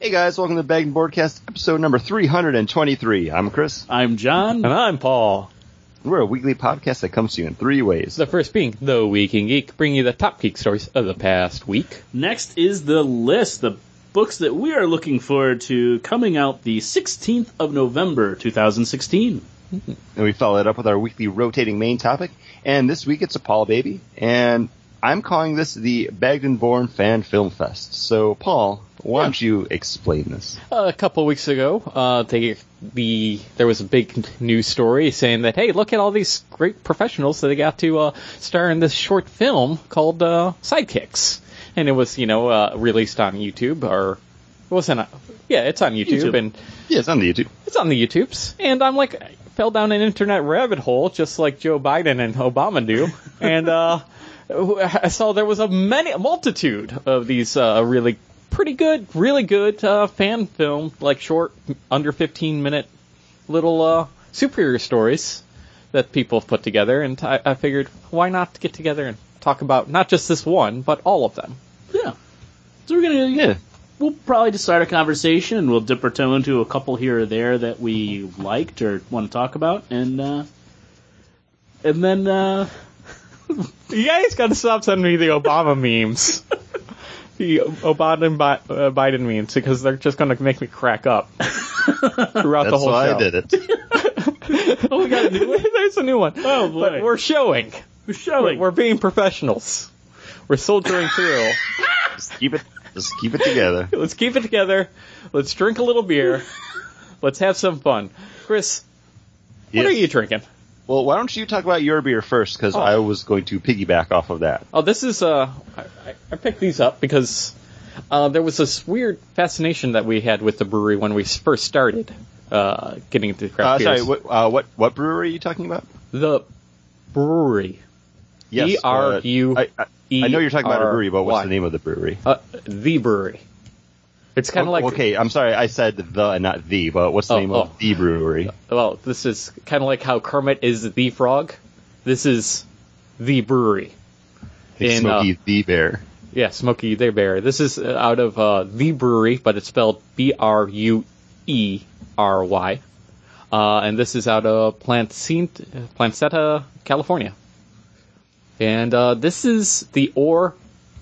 Hey guys, welcome to Bag and Boardcast, episode number 323. I'm Chris. I'm John. And I'm Paul. We're a weekly podcast that comes to you in three ways. The first being The Week in Geek, bringing you the top geek stories of the past week. Next is the list, the books that we are looking forward to coming out the 16th of November, 2016. And we follow it up with our weekly rotating main topic. And this week it's a Paul baby. And I'm calling this the Bagged and Born Fan Film Fest. So, Paul, why don't you explain this? a couple weeks ago, uh, they, the there was a big news story saying that hey, look at all these great professionals that they got to uh, star in this short film called uh, Sidekicks, and it was you know uh, released on YouTube or it wasn't. A, yeah, it's on YouTube, YouTube. and Yeah, it's on the YouTube. it's on the YouTubes, and I'm like I fell down an internet rabbit hole just like Joe Biden and Obama do, and uh, I saw there was a many multitude of these uh, really pretty good, really good uh, fan film, like short, under 15 minute little uh, superhero stories that people have put together, and I, I figured why not get together and talk about not just this one, but all of them. Yeah. So we're gonna, Yeah. we'll probably just start a conversation and we'll dip our toe into a couple here or there that we liked or want to talk about, and uh, and then uh, You guys got to stop sending me the Obama memes. The Obama and Bi- uh, Biden memes because they're just going to make me crack up throughout the That's whole why show. I did it. oh, we got a new one. There's a new one. Oh, boy. But we're showing. We're showing. We're being professionals. We're soldiering through. just keep it, just keep it together. Let's keep it together. Let's drink a little beer. Let's have some fun. Chris, what Yes. are you drinking? Well, why don't you talk about your beer first? Because Oh. I was going to piggyback off of that. Oh, this is uh, I, I- picked these up because uh, there was this weird fascination that we had with the brewery when we first started uh, getting into craft Uh, sorry, what, uh, what what brewery are you talking about? The brewery, Yes, E R U uh, I, know you're talking about a brewery, but what's the name of the brewery? uh, the brewery. It's kind of like okay, I'm sorry, I said the and not the, but what's the Oh, name oh. of the brewery? well, this is kind of like how Kermit is the frog. This is the brewery. It's In, Smokey uh, the Bear. Yeah, Smokey the Bear. This is uh, out of uh, the brewery, but it's spelled B R U E R Y. Uh, and this is out of Plancent- Plancetta, California. And uh, this is the Or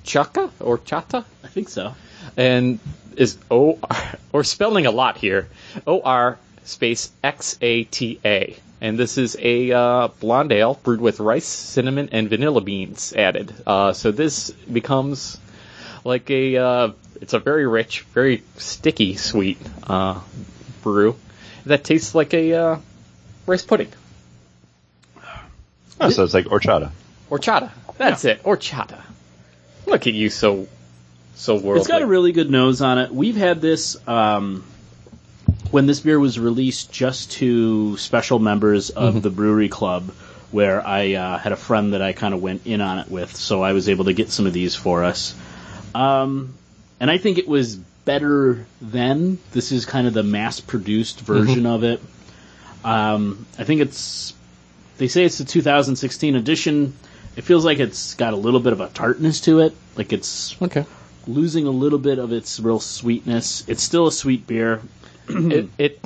Chaka or Chata, I think so. and is O or spelling a lot here. O R space X A T A. And this is a uh, blonde ale brewed with rice, cinnamon, and vanilla beans added. Uh, so this becomes like a uh, it's a very rich, very sticky, sweet uh, brew that tastes like a uh, rice pudding. Oh, so it's like horchata. Horchata. That's it. Horchata. Look at you, so so worldly. It's got a really good nose on it. We've had this um, when this beer was released just to special members of the brewery club, where I uh, had a friend that I kind of went in on it with, so I was able to get some of these for us. Um, and I think it was better then. This is kind of the mass-produced version of it. Um, I think it's. They say it's the 2016 edition. It feels like it's got a little bit of a tartness to it. Like it's okay. Losing a little bit of its real sweetness. It's still a sweet beer. it it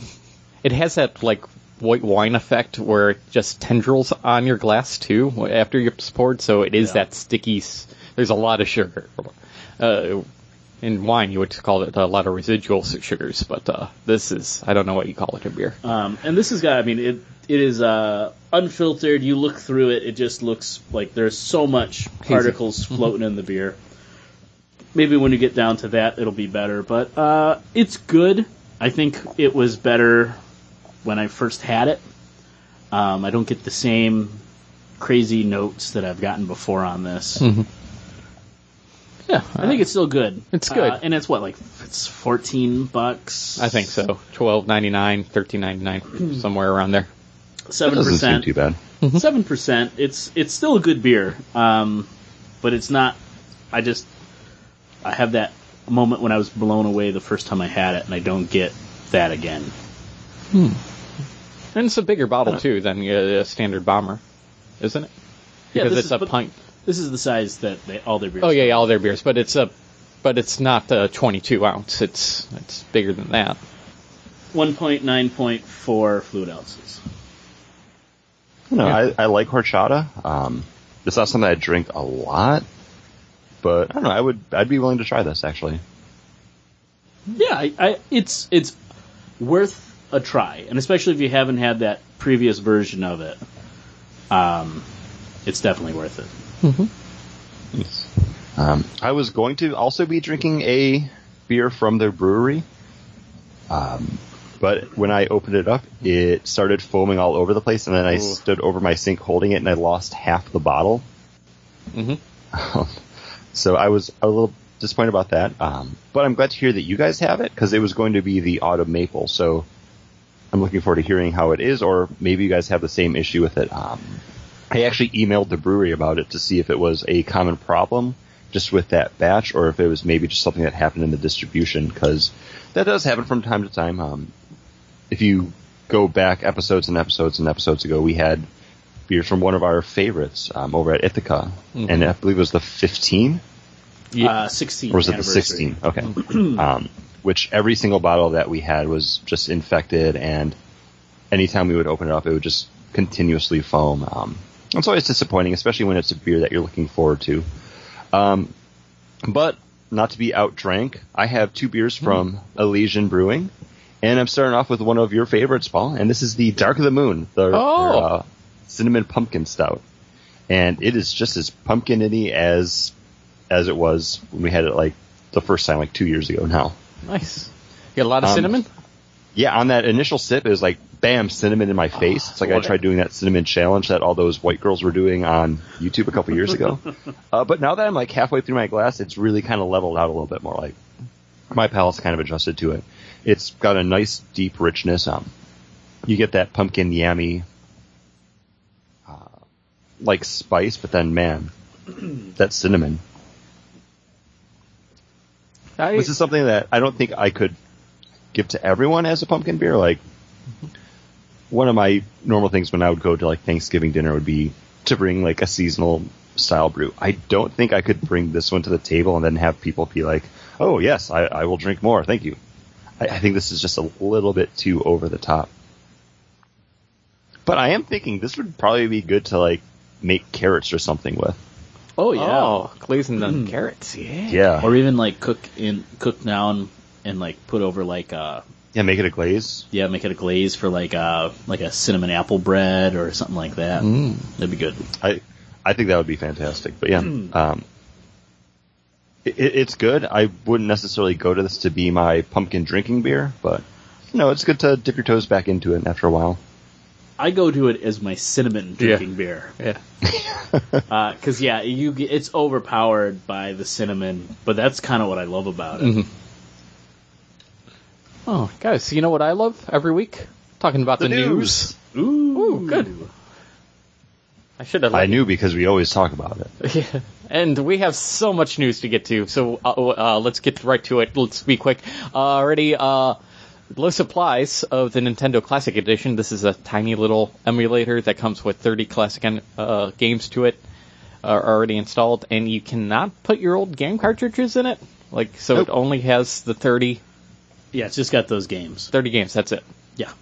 it has that like white wine effect where it just tendrils on your glass too after you've poured. So it is Yeah. that sticky. There's a lot of sugar. Uh, in wine, you would call it a lot of residual sugars, but uh, this is I don't know what you call it in beer. Um, and this has got, I mean, it it is uh, unfiltered. You look through it, it just looks like there's so much particles floating in the beer. Maybe when you get down to that, it'll be better. But uh, it's good. I think it was better when I first had it. Um, I don't get the same crazy notes that I've gotten before on this. Yeah, I think it's still good. It's good. Uh, and it's what, like, it's 14 bucks? I think so. Twelve ninety nine, thirteen ninety nine, somewhere around there. Seven Doesn't seem percent. too bad. Seven percent. It's it's still a good beer, um, but it's not. I just I have that moment when I was blown away the first time I had it, and I don't get that again. And it's a bigger bottle too than a standard bomber, isn't it? Yeah, Because this it's is- a pint. This is the size that they all their beers. Oh yeah, yeah, all their beers, but it's a but it's not uh, 22 ounce. It's it's bigger than that. 1.9.4 fluid ounces. You know, Yeah. I, I like horchata. Um, it's not something I drink a lot, but I don't know. I would I'd be willing to try this actually. Yeah, I, I, it's it's worth a try, and especially if you haven't had that previous version of it, um, it's definitely worth it. Um, I was going to also be drinking a beer from their brewery, um, but when I opened it up, it started foaming all over the place, and then I Ooh. stood over my sink holding it, and I lost half the bottle. Mhm. so I was a little disappointed about that, um, but I'm glad to hear that you guys have it because it was going to be the autumn maple. So I'm looking forward to hearing how it is, or maybe you guys have the same issue with it. Um, I actually emailed the brewery about it to see if it was a common problem just with that batch, or if it was maybe just something that happened in the distribution, because that does happen from time to time. Um, if you go back episodes and episodes and episodes ago, we had beers from one of our favorites um, over at Ithaca, and I believe it was the 15 Uh, 16 or was it the 16? Okay. um, which every single bottle that we had was just infected, and anytime we would open it up, it would just continuously foam. Um, it's always disappointing, especially when it's a beer that you're looking forward to. Um, but not to be outdrank, I have two beers from Elysian Brewing, and I'm starting off with one of your favorites, Paul, and this is the Dark of the Moon, the Oh. their, uh, cinnamon pumpkin stout, and it is just as pumpkin-y as as it was when we had it like the first time, like two years ago now. Nice. You got a lot of Um, cinnamon. Yeah, on that initial sip, it was like bam, cinnamon in my face. It's like I tried it. doing that cinnamon challenge that all those white girls were doing on YouTube a couple years ago. uh, but now that I'm like halfway through my glass, it's really kind of leveled out a little bit more. Like my palate's kind of adjusted to it. It's got a nice deep richness. Um, you get that pumpkin yammy, like spice, but then man, that cinnamon. I, This is something that I don't think I could give to everyone as a pumpkin beer. Like one of my normal things when I would go to like Thanksgiving dinner would be to bring like a seasonal style brew. I don't think I could bring this one to the table and then have people be like, "Oh yes, I, I will drink more, thank you." I, I think this is just a little bit too over the top. But I am thinking this would probably be good to like make carrots or something with. Oh yeah, Oh, glazing the carrots. Yeah. Yeah, or even like cook in cook down and like put over like uh yeah, make it a glaze. yeah make it a glaze for like a like a cinnamon apple bread or something like that. Mm. That'd be good. I I think that would be fantastic. But yeah, um, it, it's good. I wouldn't necessarily go to this to be my pumpkin drinking beer, but you know, it's good to dip your toes back into it after a while. I go to it as my cinnamon Yeah. drinking beer Yeah. because yeah, you get, it's overpowered by the cinnamon, but that's kind of what I love about it. Mhm. Oh, guys, you know what I love every week? Talking about the, news. Ooh, Ooh, good. I should have. I let you- knew because we always talk about it. Yeah. And we have so much news to get to, so uh, uh, let's get right to it. Let's be quick. Uh, already, uh, low supplies of the Nintendo Classic Edition. This is a tiny little emulator that comes with 30 classic uh, games to it, are already installed, and you cannot put your old game cartridges in it. Like, so Nope. it only has the 30, Yeah, it's just got those games. 30 games. That's it. Yeah.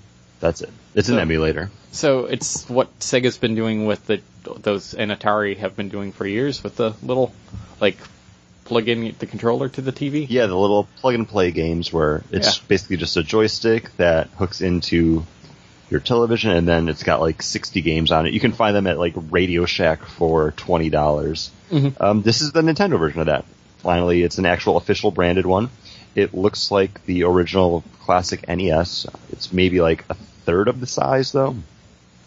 That's it. It's an emulator. So it's what Sega's been doing with the those and Atari have been doing for years with the little like plug in the controller to the TV. Yeah, the little plug and play games where it's Yeah. basically just a joystick that hooks into your television, and then it's got like 60 games on it. You can find them at like Radio Shack for twenty dollars. Mhm. Um, this is the Nintendo version of that. Finally, it's an actual official branded one. It looks like the original classic NES. It's maybe like a third of the size though.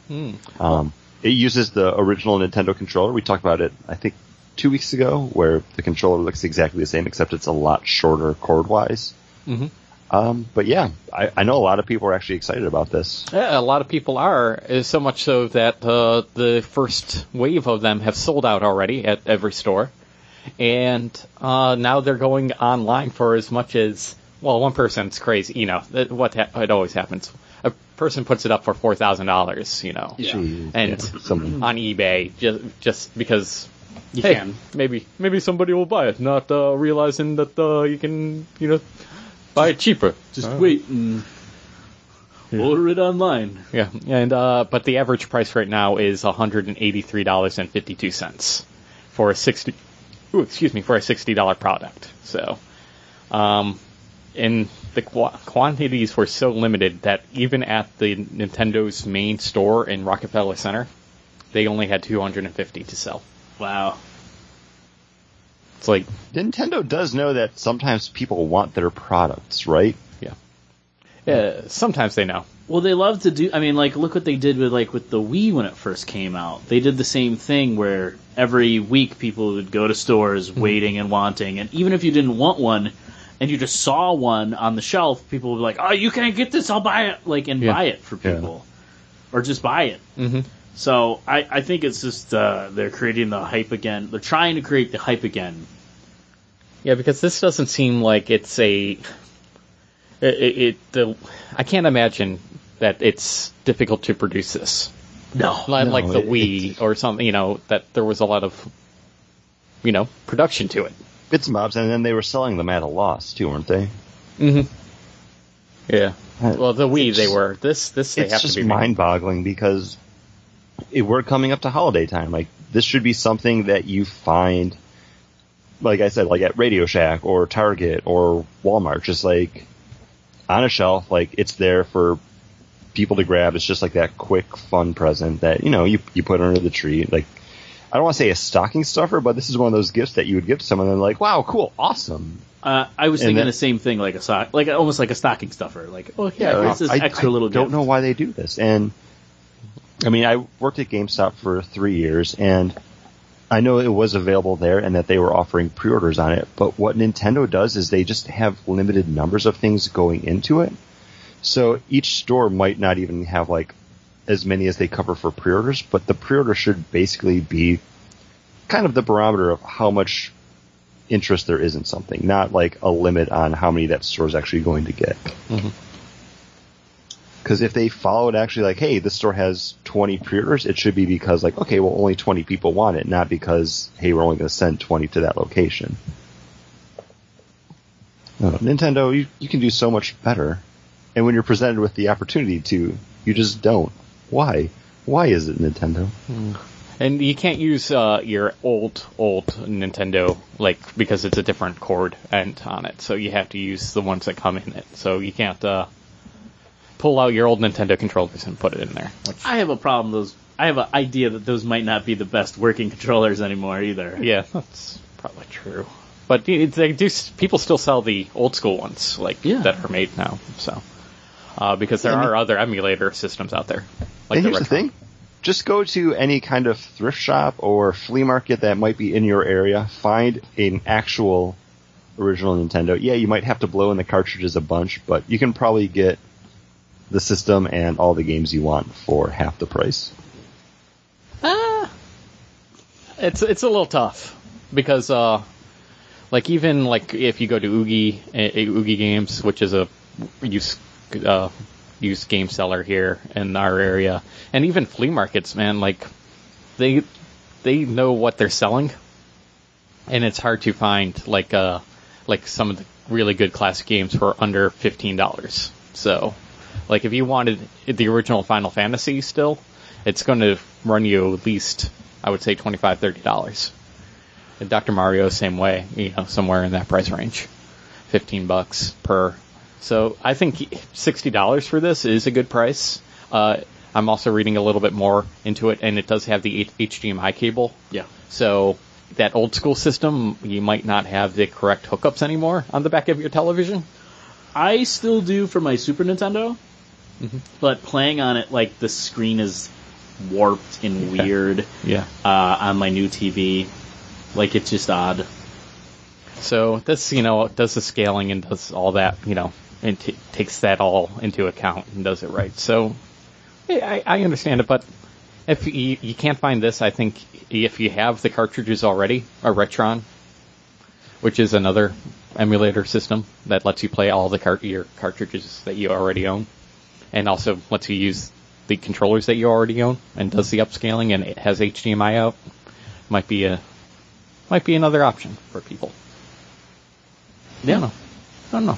Hmm. Um, it uses the original Nintendo controller. We talked about it, I think, two weeks ago, where the controller looks exactly the same, except it's a lot shorter cord-wise. Mhm. Um, but yeah, I, I know a lot of people are actually excited about this. Yeah, a lot of people are, so much so that uh, the first wave of them have sold out already at every store, and uh, now they're going online for as much as well. One person's crazy, you know. What ha- it always happens. A person puts it up for four thousand dollars, you know. Yeah. And yeah, on eBay just just because You hey, can. maybe maybe somebody will buy it, not uh, realizing that uh, you can you know buy it cheaper. Just Uh, wait and order it online. Yeah, and uh, but the average price right now is one hundred and eighty three dollars and fifty two cents for a sixty. Ooh, excuse me, for a sixty dollar product. So, um, and the qu- quantities were so limited that even at the Nintendo's main store in Rockefeller Center, they only had two hundred and fifty to sell. Wow. It's like, Nintendo does know that sometimes people want their products, right? yeah, yeah. Sometimes they know. Well, they love to do. I mean, like, look what they did with like with the Wii when it first came out. They did the same thing where every week people would go to stores waiting and wanting, and even if you didn't want one, and you just saw one on the shelf, people would be like, "Oh, you can't get this. I'll buy it." Like, and Yeah. buy it for Yeah. people, or just buy it. Mm-hmm. So I, I think it's just uh, they're creating the hype again. They're trying to create the hype again. Yeah, because this doesn't seem like it's a. It, it, it the I can't imagine that it's difficult to produce this. No, Like, No, like the it- Wii or something, you know, that there was a lot of, you know, production to it. Bits and bobs, and then they were selling them at a loss too, weren't they? Mm-hmm. Yeah. Uh, Well, the Wii it's they were. This this they it's have just to be mind-boggling because it, we're coming up to holiday time. Like this should be something that you find, like I said, like at Radio Shack or Target or Walmart, just like on a shelf. Like it's there for people to grab. It's just like that quick, fun present that you know you you put under the tree. Like I don't want to say a stocking stuffer, but this is one of those gifts that you would give to someone and like, wow, cool, awesome. Uh, I was And thinking the same thing, like a sock, like almost like a stocking stuffer. Like, oh yeah, like, this is I, extra I little. don't know why they do this. And I mean, I worked at GameStop for three years, and I know it was available there, and that they were offering pre-orders on it. But what Nintendo does is they just have limited numbers of things going into it. So each store might not even have like as many as they cover for pre-orders, but the pre-order should basically be kind of the barometer of how much interest there is in something, not like a limit on how many that store is actually going to get. Mm-hmm. Because if they followed actually like, hey, this store has 20 pre-orders, it should be because like, okay, well, only 20 people want it, not because, hey, we're only going to send 20 to that location. No, Nintendo, you, you can do so much better. And when you're presented with the opportunity to, you just don't. Why? Why is it Nintendo? And you can't use uh, your old old Nintendo like because it's a different cord end on it. So you have to use the ones that come in it. So you can't uh, pull out your old Nintendo controllers and put it in there. Which, I have a problem. Those I have an idea that those might not be the best working controllers anymore either. yeah, that's probably true. But it- they do. People still sell the old school ones like Yeah. that are made now. So uh, because there Yeah, I mean- are other emulator systems out there. Like and here's the thing. Just go to any kind of thrift shop or flea market that might be in your area. Find an actual original Nintendo. Yeah, you might have to blow in the cartridges a bunch, but you can probably get the system and all the games you want for half the price. It's it's a little tough because uh, like even like if you go to Oogie uh, Oogie Games, which is a used uh, game seller here in our area, and even flea markets, man, like they they know what they're selling, and it's hard to find like uh like some of the really good classic games for under fifteen dollars. So, like if you wanted the original Final Fantasy still, it's going to run you at least I would say twenty five thirty dollars. And Dr. Mario same way, you know, somewhere in that price range, fifteen bucks per. So I think sixty dollars for this is a good price. Uh, I'm also reading a little bit more into it, and it does have the H- HDMI cable. Yeah. So that old school system, you might not have the correct hookups anymore on the back of your television. I still do for my Super Nintendo, Mm-hmm. but playing on it like the screen is warped and weird Yeah. uh, on my new TV. Like it's just odd. So this, you know, does the scaling and does all that, you know, and t- takes that all into account and does it right. So I, I understand it, but if you, you can't find this, I think if you have the cartridges already, a Retron, which is another emulator system that lets you play all the cart- your cartridges that you already own, and also lets you use the controllers that you already own, and does the upscaling, and it has HDMI out, might be a might be another option for people. I Yeah. don't know. I don't know.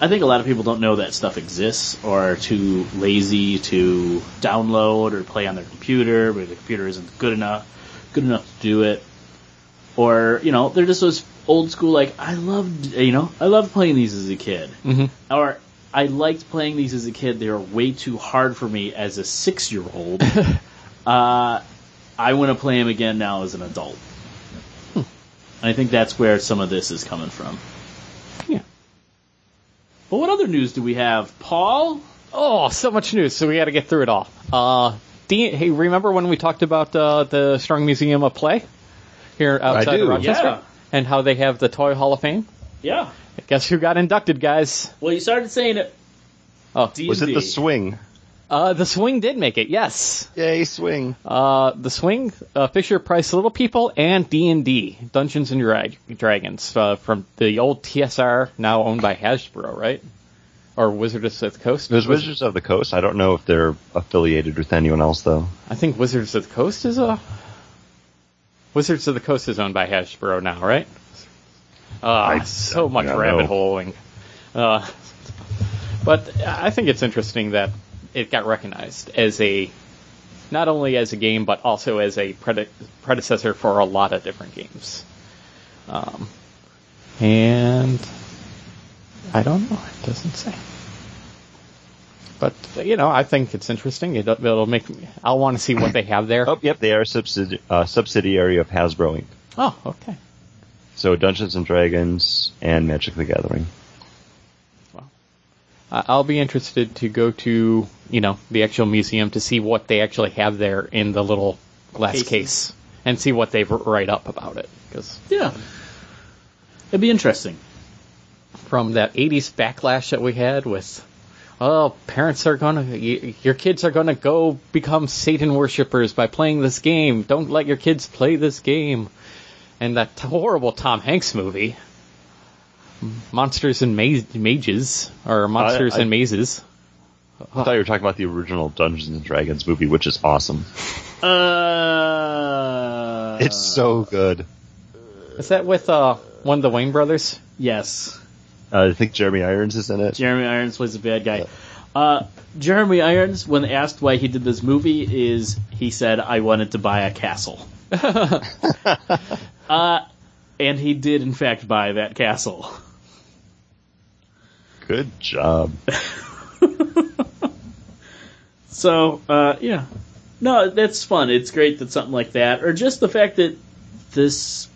I think a lot of people don't know that stuff exists or are too lazy to download or play on their computer, but the computer isn't good enough good enough to do it. Or, you know, they're just those old school like I loved you know, I loved playing these as a kid. Mm-hmm. Or I liked playing these as a kid. They were way too hard for me as a six year old. uh, I want to play them again now as an adult. Hmm. I think that's where some of this is coming from. Yeah. But what other news do we have, Paul? Oh, so much news. So we got to get through it all. Uh, D- hey, remember when we talked about uh, the Strong Museum of Play here outside of Rochester, Yeah. and how they have the Toy Hall of Fame? Yeah. Guess who got inducted, guys? Well, you started saying it. Oh, D&D. Was it the swing? uh, the Swing did make it. Yes. Yay, swing! Uh, the Swing, uh, Fisher Price Little People, and D and D Dungeons and Dra- Dragons uh, from the old TSR, now owned by Hasbro, right? Or Wizards of the Coast. There's Wizards of the Coast. I don't know if they're affiliated with anyone else though. I think Wizards of the Coast is a Wizards of the Coast is owned by Hasbro now, right? Uh, I so much rabbit know. holing. Uh, but I think it's interesting that it got recognized as a not only as a game but also as a prede- predecessor for a lot of different games. Um, and I don't know. It doesn't say. But you know, I think it's interesting. It, it'll make me. I'll want to see what they have there. Oh, yep, they are a subsidi- uh, subsidiary of Hasbro Inc. Oh, okay. So Dungeons and Dragons and Magic the Gathering. I- I'll be interested to go to you know the actual museum to see what they actually have there in the little glass Cases. case and see what they write up about it because Yeah. It'd be interesting. from that 80s backlash that we had with oh parents are gonna y- your kids are gonna go become satan worshippers by playing this game don't let your kids play this game and that horrible tom hanks movie monsters and Ma- mages or monsters I- and mazes I thought you were talking about the original Dungeons and Dragons movie, which is awesome. Uh. It's so good. is that with uh one of the Wayans brothers Yes. Uh, I think Jeremy Irons is in it. Jeremy Irons plays a bad guy. Uh, Jeremy Irons, when asked why he did this movie, is he said, "I wanted to buy a castle." uh, and he did, in fact, buy that castle. Good job. So, uh, yeah. No, that's fun. It's great that something like that, or just the fact that this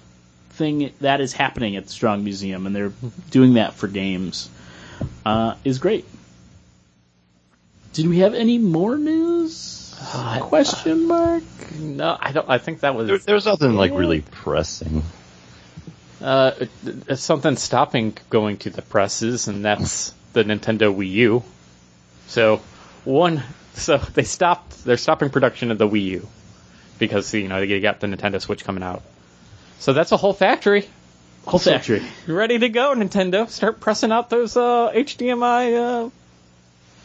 thing that is happening at the Strong Museum and they're doing that for games uh, is great. Did we have any more news? Question mark. no i don't i think that was There, there's nothing like really pressing. Uh, it- something stopping going to the presses, and that's the Nintendo Wii U. So one, so they stopped. They're stopping production of the Wii U because you know they got the Nintendo Switch coming out. So that's a whole factory Whole factory. ready to go. Nintendo, start pressing out those uh, HDMI uh,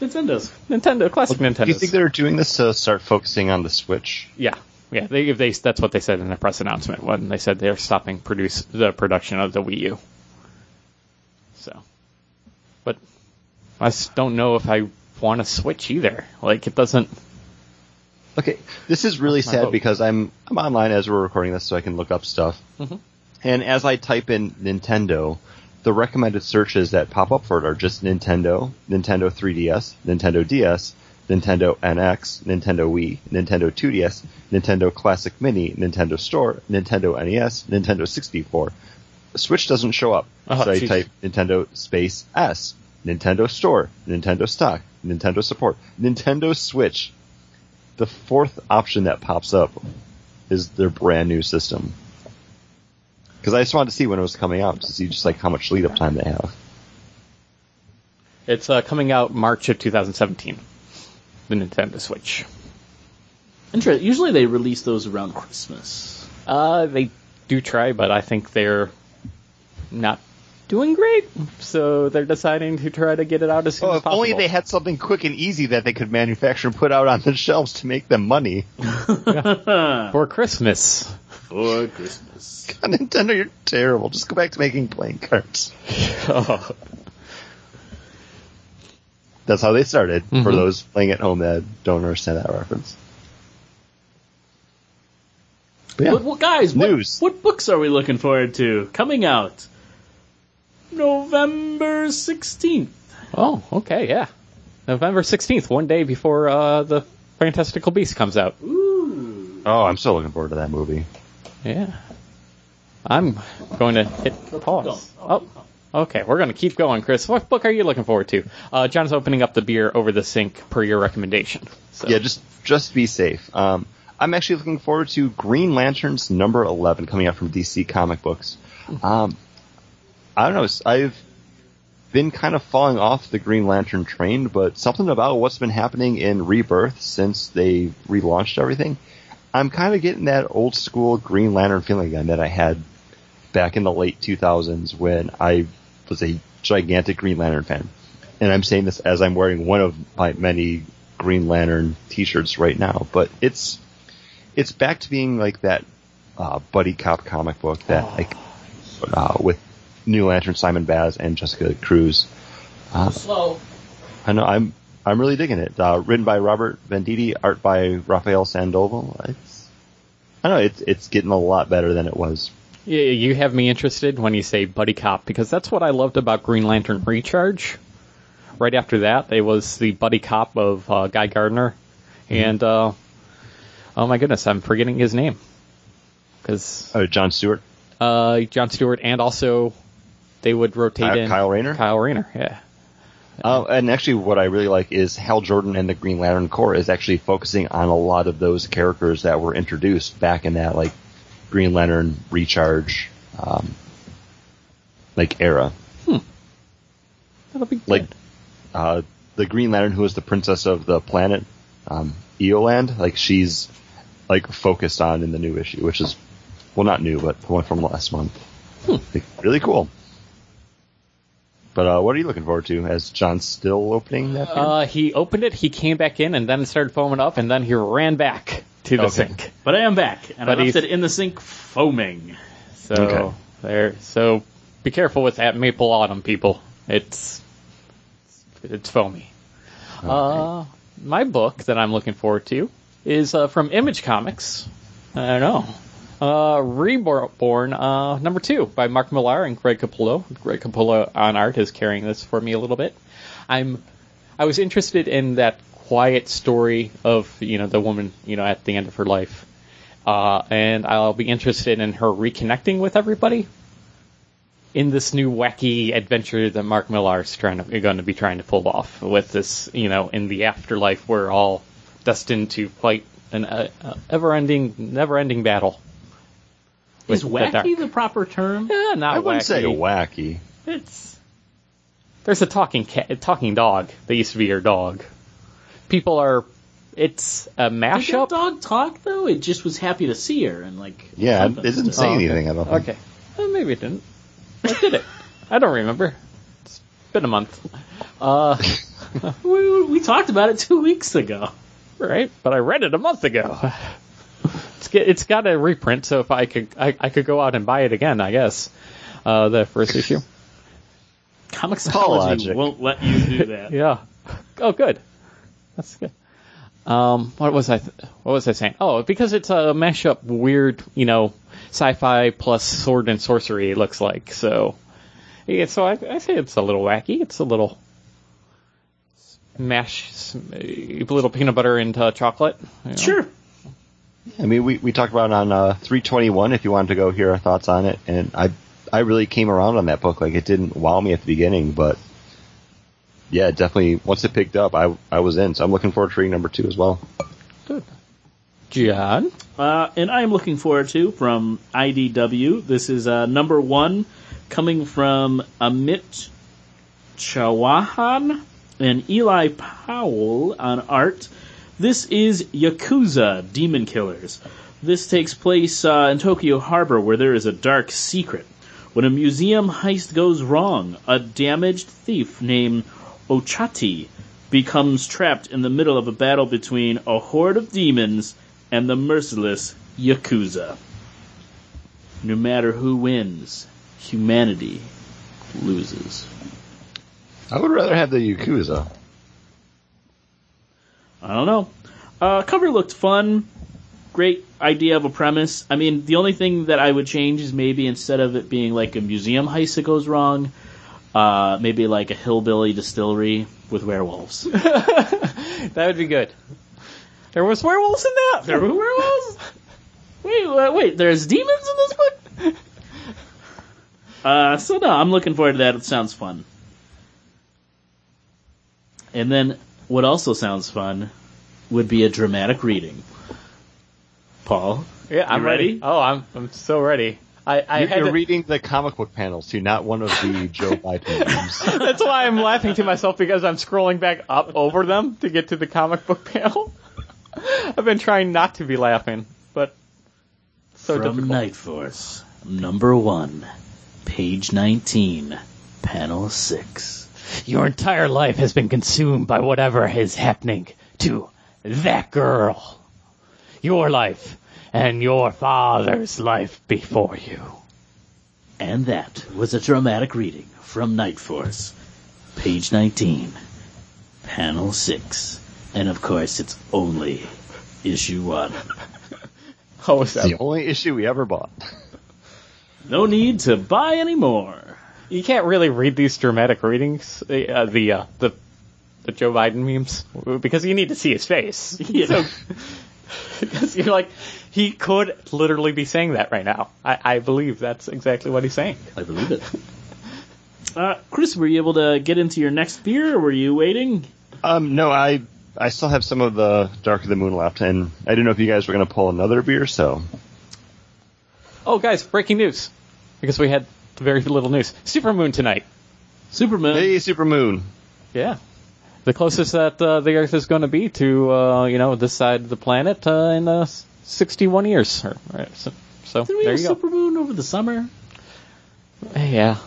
Nintendo's. Nintendo classic Nintendo. Do you think they're doing this to start focusing on the Switch? Yeah, yeah. They, if they that's what they said in the press announcement when they said they're stopping produce the production of the Wii U. So, but I just don't know if I want to switch either. Like it doesn't. Okay, this is really sad vote. because I'm I'm online as we're recording this, so I can look up stuff. Mhm. And as I type in Nintendo, the recommended searches that pop up for it are just Nintendo, Nintendo 3DS, Nintendo DS, Nintendo NX, Nintendo Wii, Nintendo 2DS, Nintendo Classic Mini, Nintendo Store, Nintendo NES, Nintendo 64. Switch doesn't show up, Oh, so I type Nintendo space S, Nintendo Store, Nintendo Stock, Nintendo Support, Nintendo Switch. The fourth option that pops up is their brand new system. Because I just wanted to see when it was coming out to see just like how much lead up time they have. It's uh, coming out March of 2017. The Nintendo Switch. Interesting. Usually they release those around Christmas. Uh, they do try, but I think they're not doing great. So they're deciding to try to get it out as soon Oh, as if only they had something quick and easy that they could manufacture and put out on the shelves to make them money. for Christmas. For Christmas. Nintendo, you're terrible. Just go back to making playing cards. Oh, That's how they started. For Mhm. those playing at home that don't understand that reference. But yeah. But, well, guys, what, News. what books are we looking forward to coming out? November 16th. oh, okay, yeah. November 16th, one day before uh, the Fantastical Beast comes out. Ooh. Oh, I'm so looking forward to that movie. Yeah. I'm going to hit pause. Oh, okay, we're going to keep going, Chris. What book are you looking forward to? Uh, John's opening up the beer over the sink per your recommendation. So. Yeah, just just be safe. Um, I'm actually looking forward to Green Lanterns number 11 coming out from DC Comic Books. Um, I don't know. I've been kind of falling off the Green Lantern train, but something about what's been happening in Rebirth since they relaunched everything, I'm kind of getting that old school Green Lantern feeling again that I had back in the late 2000s when I was a gigantic Green Lantern fan. And I'm saying this as I'm wearing one of my many Green Lantern t-shirts right now, but it's it's back to being like that uh, buddy cop comic book that like uh, with New Lantern Simon Baz and Jessica Cruz. Uh, Slow. I know I'm I'm really digging it. Uh, written by Robert Venditti, art by Rafael Sandoval. It's I don't know it's it's getting a lot better than it was. Yeah, you have me interested when you say buddy cop because that's what I loved about Green Lantern Recharge. Right after that, it was the buddy cop of uh, Guy Gardner, and uh, oh my goodness, I'm forgetting his name because Uh, John Stewart, uh, John Stewart, and also they would rotate Kyle, in Kyle Rayner. Kyle Rayner, yeah. Uh, and actually, what I really like is Hal Jordan and the Green Lantern Corps is actually focusing on a lot of those characters that were introduced back in that like Green Lantern Recharge, um, like era. That'll be good. Like uh, the Green Lantern who is the princess of the planet um, Iolande, like she's like focused on in the new issue, which is well not new, but the one from last month. Like, really cool. But uh, what are you looking forward to? As John still opening that? Uh, he opened it, he came back in, and then started foaming up, and then he ran back to the Okay. sink. But I am back, and But I left it in the sink foaming. So Okay. there. So be careful with that maple autumn, people. It's it's foamy. Uh, my book that I'm looking forward to is uh, from Image Comics. I don't know. Uh, Reborn, uh, number two by Mark Millar and Greg Capullo. Greg Capullo on art is carrying this for me a little bit. I'm, I was interested in that quiet story of, you know, the woman, you know, at the end of her life. Uh, and I'll be interested in her reconnecting with everybody in this new wacky adventure that Mark Millar's trying to, going to be trying to pull off with this, you know, in the afterlife we're all destined to fight an uh, uh, ever-ending, never-ending battle. Is with the wacky the proper term? Yeah, not I wouldn't wacky. say wacky. It's there's a talking cat, a talking dog that used to be your dog. People are. It's a mashup. Did that dog talk though? It just was happy to see her and like. Yeah, it didn't say Oh, anything. I don't think. Okay, well, maybe it didn't. Or did it? I don't remember. It's been a month. Uh, We, we talked about it two weeks ago. right, but I read it a month ago. It's it's got a reprint, so if I could I, I could go out and buy it again, I guess. Uh, the first issue. Comixology Logic. won't let you do that. Yeah. Oh, good. That's good. Um, what was I? Th- what was I saying? Oh, because it's a mashup, weird, you know, sci-fi plus sword and sorcery. It looks like so. Yeah, so I, I say it's a little wacky. It's a little mash, a little peanut butter into chocolate. you know. Sure. I mean, we, we talked about it on uh, 321 if you wanted to go hear our thoughts on it, and I I really came around on that book. Like, it didn't wow me at the beginning, but yeah, definitely once it picked up, I I was in. So I'm looking forward to reading number two as well. Good. John. Uh, and I am looking forward to from IDW. This is uh, number one coming from Amit Chauhan and Eli Powell on art. This is Yakuza Demon Killers. This takes place uh, in Tokyo Harbor where there is a dark secret. When a museum heist goes wrong, a damaged thief named Ochati becomes trapped in the middle of a battle between a horde of demons and the merciless Yakuza. no matter who wins, humanity loses. I would rather have the Yakuza. I don't know. Uh, cover looked fun. Great idea of a premise. I mean, the only thing that I would change is maybe instead of it being like a museum heist that goes wrong, uh, maybe like a hillbilly distillery with werewolves. That would be good. There was werewolves in that. there were werewolves? Wait, wait, wait, there's demons in this book? Uh, so no, I'm looking forward to that. It sounds fun. And then, what also sounds fun would be a dramatic reading. Paul, Yeah, I'm ready? ready. Oh, I'm I'm so ready. I, I You're, had you're to- reading the comic book panels too, not one of the Joe Biden memes. That's why I'm laughing to myself because I'm scrolling back up over them to get to the comic book panel. I've been trying not to be laughing, but so from difficult. Night Force, number one, page 19, panel 6. Your entire life has been consumed by whatever is happening to that girl. Your life and your father's life before you. And that was a dramatic reading from Night Force, page 19, panel 6. And of course, it's only issue 1. Oh, is It's that- the only issue we ever bought. No need to buy any more. You can't really read these dramatic readings, uh, the uh, the the Joe Biden memes, because you need to see his face. Yeah. So, because you're like, he could literally be saying that right now. I, I believe that's exactly what he's saying. I believe it. Uh, Chris, were you able to get into your next beer, or were you waiting? Um, no, I I still have some of the Dark of the Moon left, and I didn't know if you guys were going to pull another beer, so Oh, guys, breaking news! Because we had very little news. Supermoon tonight. Superman. hey, Super Moon. Yeah. The closest that uh, the Earth is going to be to, uh, you know, this side of the planet uh, in uh, 61 years. Or, right, so so Did we there have you go. Supermoon over the summer? Yeah.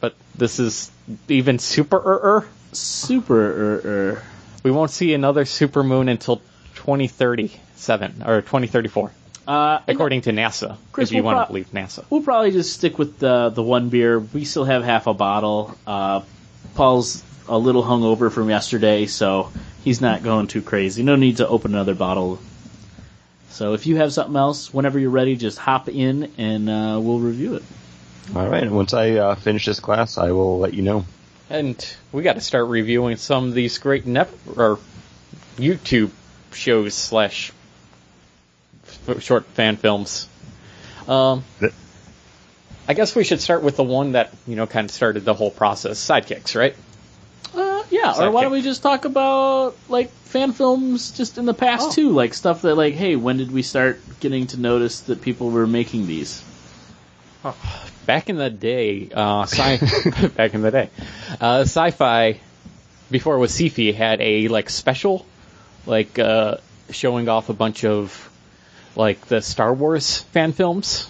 But this is even super er Super. Er, er. We won't see another supermoon until 2037 or 2034, Uh, according to NASA. Chris, if you we'll want pro- to believe NASA. We'll probably just stick with the the one beer. We still have half a bottle. Uh, Paul's a little hungover from yesterday, so he's not going too crazy. No need to open another bottle. So if you have something else, whenever you're ready, just hop in and uh, we'll review it. All right, and once I uh, finish this class, I will let you know. And we got to start reviewing some of these great net or YouTube shows slash f- short fan films. Um, I guess we should start with the one that you know kind of started the whole process, Sidekicks, right? Uh, yeah, or why don't we just talk about like fan films just in the past Oh. too, like stuff that like, hey, when did we start getting to notice that people were making these? Back in the day, uh, sci- back in the day, uh, sci-fi before it was sci-fi had a like special, like uh, showing off a bunch of like the Star Wars fan films.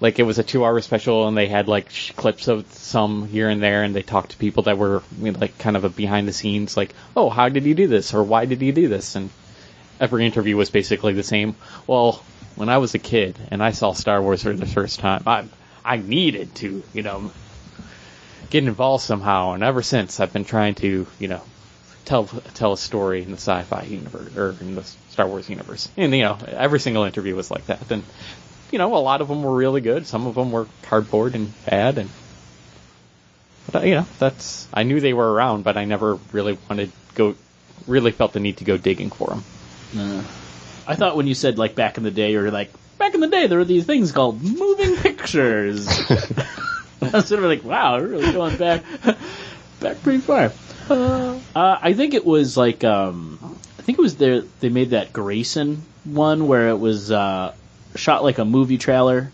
Like it was a two-hour special, and they had like sh- clips of some here and there, and they talked to people that were you know, like kind of a behind the scenes, like, oh, how did you do this, or why did you do this, and every interview was basically the same. Well, when I was a kid and I saw Star Wars for the first time, I I needed to, you know, get involved somehow, and ever since I've been trying to, you know, tell tell a story in the sci-fi universe or in the Star Wars universe. And you know, every single interview was like that. And you know, a lot of them were really good. Some of them were cardboard and bad. And but uh, you know, that's I knew they were around, but I never really wanted to go. Really felt the need to go digging for them. Uh, I thought when you said like back in the day, or like back in the day, there were these things called moving pictures. I was sort of like, wow, we're really going back, back pretty far. Uh, I think it was like, um, I think it was there. They made that Grayson one where it was uh, shot like a movie trailer,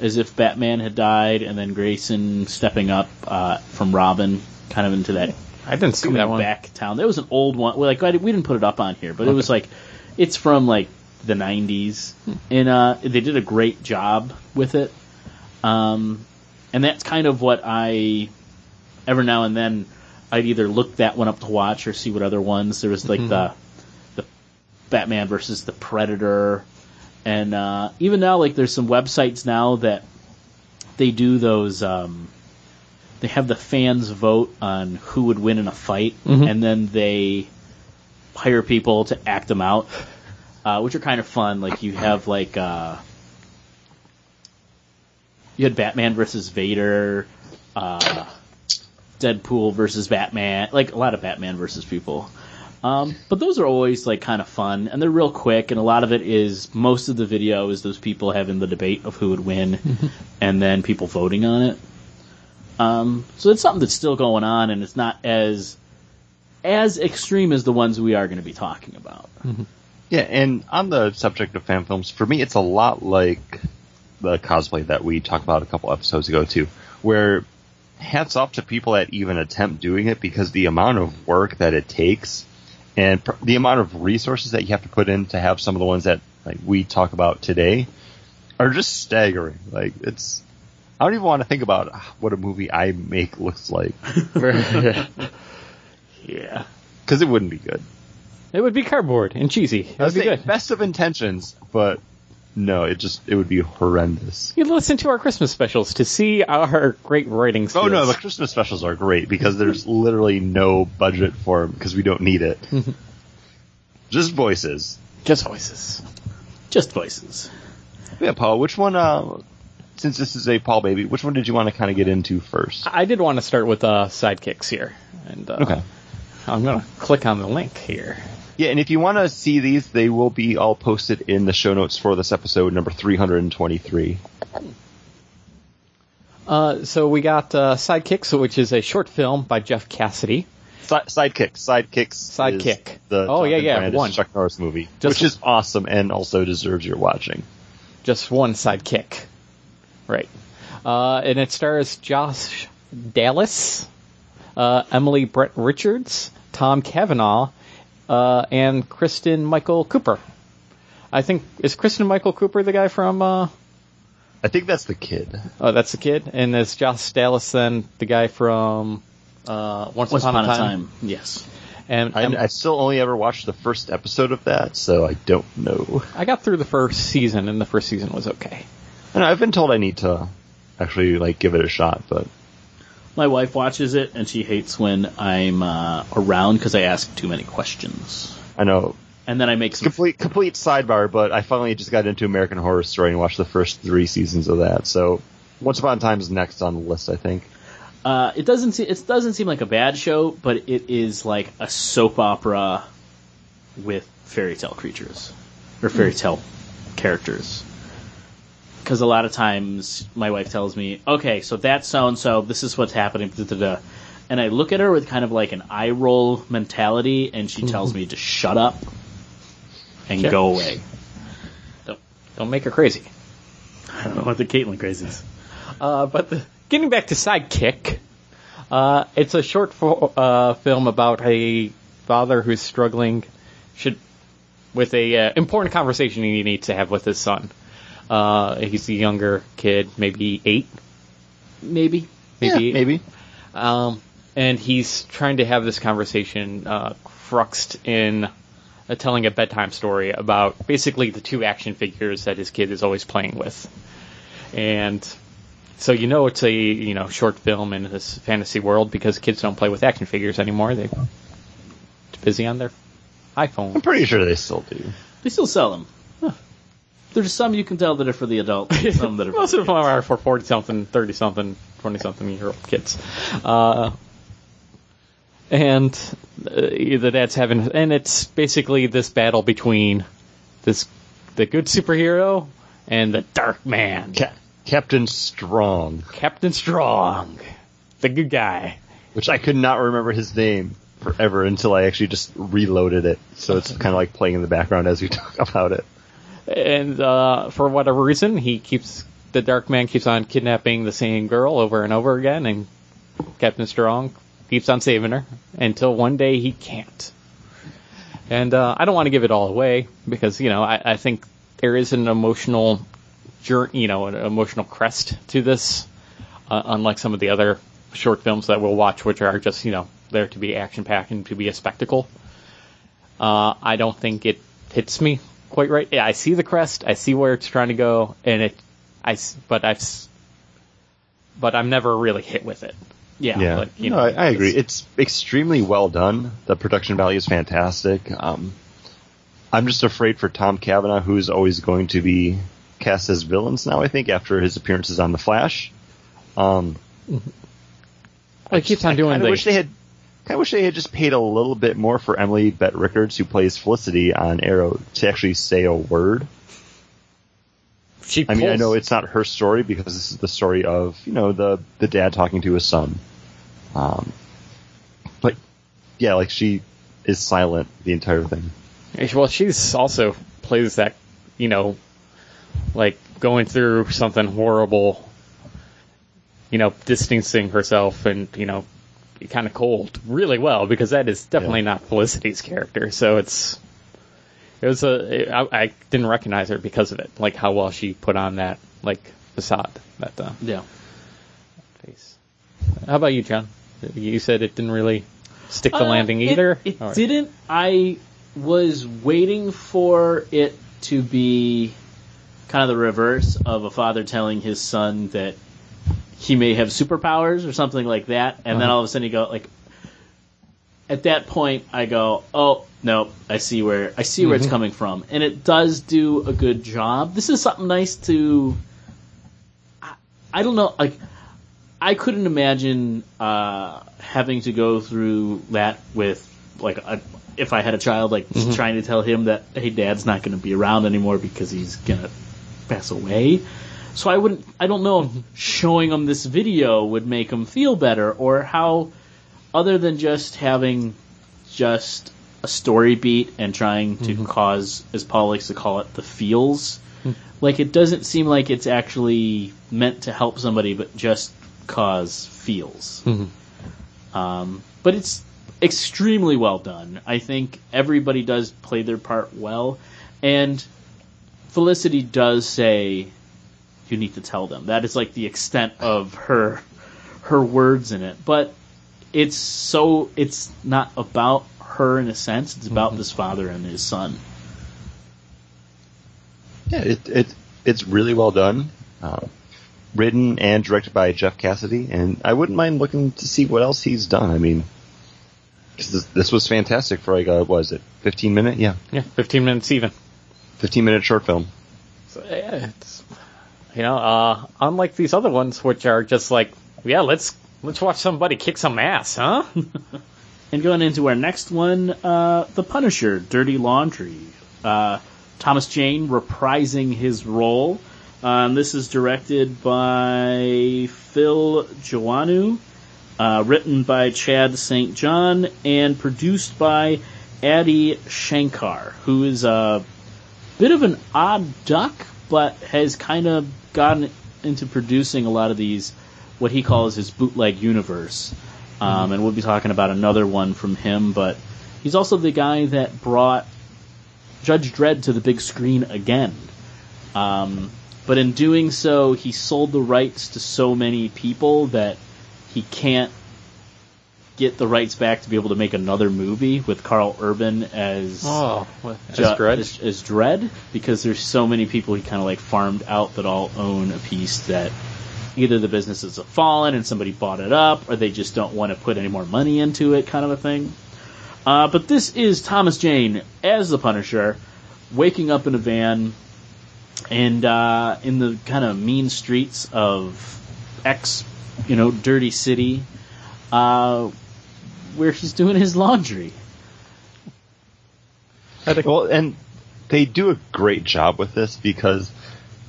as if Batman had died, and then Grayson stepping up uh, from Robin, kind of into that I didn't see that one. back town. There was an old one. Like I, we didn't put it up on here, but it was like it's from like the '90s, and uh, they did a great job with it. Um, and that's kind of what I every now and then I'd either look that one up to watch or see what other ones. There was like the the Batman versus the Predator. And uh, even now, like there's some websites now that they do those. Um, they have the fans vote on who would win in a fight, and then they hire people to act them out, uh, which are kind of fun. Like you have like uh, you had Batman versus Vader, uh, Deadpool versus Batman, like a lot of Batman versus people. Um, but those are always like kind of fun, and they're real quick. And a lot of it is most of the video is those people having the debate of who would win, and then people voting on it. Um, so it's something that's still going on, and it's not as as extreme as the ones we are going to be talking about. Yeah, and on the subject of fan films, for me, it's a lot like the cosplay that we talked about a couple episodes ago too, where hats off to people that even attempt doing it because the amount of work that it takes and pr- the amount of resources that you have to put in to have some of the ones that like we talk about today are just staggering. Like it's, I don't even want to think about ah, what a movie I make looks like Yeah. because it wouldn't be good. It would be cardboard and cheesy. It I would be good. best of intentions, but no, it just it would be horrendous. You listen to our Christmas specials to see our great writing skills. Oh no, the Christmas specials are great because there's literally no budget for them because we don't need it. Just voices. just voices. Just voices. Yeah, Paul. Which one? Uh, since this is a Paul baby, which one did you want to kind of get into first? I did want to start with uh, sidekicks here, and uh, Okay. I'm gonna click on the link here. Yeah, and if you want to see these, they will be all posted in the show notes for this episode number 323. Uh, so we got uh, Sidekicks, which is a short film by Jeff Cassidy. Si- Sidekicks. Sidekicks. Sidekick. The Oh, yeah, yeah, one. Chuck Norris movie, Just- which is awesome and also deserves your watching. Just one sidekick. Right. Uh, and it stars Josh Dallas, uh, Emily Bett Rickards, Tom Cavanagh, uh, and Kristen Michael Cooper. I think is Kristen Michael Cooper the guy from? Uh, I think that's the kid. oh, that's the kid, and is Josh Dallas then the guy from uh, Once, Once Upon, a Time? Yes. And I, Em- I still only ever watched the first episode of that, so I don't know. I got through the first season, and the first season was okay. And I've been told I need to actually like give it a shot, but My wife watches it, and she hates when I'm uh, around because I ask too many questions. I know And then I make some. complete complete sidebar. But I finally just got into American Horror Story and watched the first three seasons of that. So Once Upon a Time is next on the list, I think. Uh, it doesn't seem it doesn't seem like a bad show, but it is like a soap opera with fairy tale creatures or fairy tale characters. Because a lot of times my wife tells me, "Okay, so that's so and so. This is what's happening." Da, da, da. And I look at her with kind of like an eye roll mentality, and she tells me to shut up and Sure. go away. Don't make her crazy. I don't know what the Caitlin crazies. Uh, but the, getting back to Sidekick, uh, it's a short fo- uh, film about a father who's struggling should with a uh, important conversation he needs to have with his son. Uh, he's a younger kid, maybe eight, Maybe. maybe eight. maybe. Um, and he's trying to have this conversation uh, cruxed in uh, telling a bedtime story about basically the two action figures that his kid is always playing with. And so you know it's a you know short film in this fantasy world because kids don't play with action figures anymore. They're busy on their iPhone. I'm pretty sure they still do. They still sell them. There's some you can tell that are for the adults, and some that are for Most the of them are for forty something, thirty something, twenty something year old kids. Uh, and uh, the dad's having, and it's basically this battle between this the good superhero and the dark man, Ca- Captain Strong, Captain Strong, the good guy. which I could not remember his name forever until I actually just reloaded it. So it's kind of like playing in the background as we talk about it. And uh, for whatever reason, he keeps the dark man keeps on kidnapping the same girl over and over again, and Captain Strong keeps on saving her until one day he can't. And uh, I don't want to give it all away because you know I, I think there is an emotional, jour- you know, an emotional crest to this, uh, unlike some of the other short films that we'll watch, which are just you know there to be action packed and to be a spectacle. Uh, I don't think it hits me quite right. Yeah, I see the crest. I see where it's trying to go, and it, I, s- but I've, but I'm never really hit with it. Yeah. Yeah, like, you no, know, I, I agree. it's- It's extremely well done. The production value is fantastic. Um, I'm just afraid for Tom Cavanagh, who's always going to be cast as villains now. I think after his appearances on The Flash. Um, Well, he keeps on doing I the. wish they had. I wish they had just paid a little bit more for Emily Bett Rickards, who plays Felicity on Arrow, to actually say a word. she I mean, I know it's not her story because this is the story of you know the the dad talking to his son. Um, but yeah, like she is silent the entire thing. Well, she's also plays that, you know, like going through something horrible, you know, distancing herself and, you know, kind of cold really well because that is definitely Yeah. not Felicity's character. So it's, it was a, I, I didn't recognize her because of it, like how well she put on that, like, facade, that uh, Yeah. face. How about you, John? You said it didn't really stick the Uh, landing it- either? It, Or- didn't. I was waiting for it to be kind of the reverse of a father telling his son that he may have superpowers or something like that, and then Uh-huh. all of a sudden you go like. At that point, I go, oh no, I see where I see where it's coming from, and it does do a good job. This is something nice to. I, I don't know, like I couldn't imagine uh, having to go through that with like a, if I had a child, like trying to tell him that hey, dad's not going to be around anymore because he's gonna pass away. So I wouldn't. I don't know if mm-hmm. showing them this video would make them feel better, or how, other than just having just a story beat and trying to mm-hmm. cause, as Paul likes to call it, the feels. Hmm. Like it doesn't seem like it's actually meant to help somebody, but just cause feels. Mm-hmm. Um, but it's extremely well done. I think everybody does play their part well, and Felicity does say, "You need to tell them." That is like the extent of her her words in it. But it's so it's not about her in a sense. It's about this father and his son. Yeah, it, it it's really well done. Um, written and directed by Jeff Cassidy, and I wouldn't mind looking to see what else he's done. I mean, 'cause this, this was fantastic for like a, what was it, 15 minute? Yeah, Yeah, 15 minutes even. 15 minute short film. So, yeah, it's, you know, uh, unlike these other ones, which are just like, yeah, let's let's watch somebody kick some ass, huh? And going into our next one, uh, The Punisher, Dirty Laundry. Uh, Thomas Jane reprising his role. Um, this is directed by Phil Joanou, uh, written by Chad St. John, and produced by Adi Shankar, who is a bit of an odd duck, but has kind of gotten into producing a lot of these, what he calls his bootleg universe. Um, and we'll be talking about another one from him, but he's also the guy that brought Judge Dredd to the big screen again. Um, but in doing so, he sold the rights to so many people that he can't get the rights back to be able to make another movie with Karl Urban as Oh, what, Ju-. As, as Dredd, because there's so many people he kind of like farmed out that all own a piece that either the businesses have fallen and somebody bought it up, or they just don't want to put any more money into it, kind of a thing. Uh, but this is Thomas Jane as the Punisher, waking up in a van and uh, in the kind of mean streets of X, you know, dirty city, uh, where he's doing his laundry. Well, and they do a great job with this because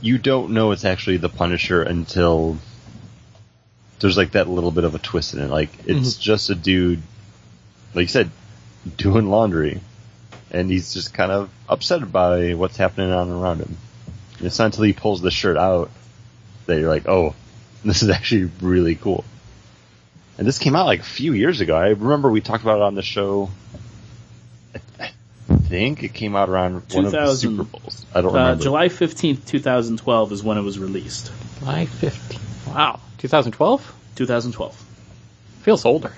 you don't know it's actually the Punisher until there's like that little bit of a twist in it. Like it's mm-hmm. just a dude, like you said, doing laundry, and he's just kind of upset by what's happening on around him. And it's not until he pulls the shirt out that you're like, oh, this is actually really cool. And this came out like a few years ago. I remember we talked about it on the show. I think it came out around one of the Super Bowls. I don't Uh, remember. July 15th, 2012 is when it was released. July fifteenth. Wow. 2012? 2012. Feels older.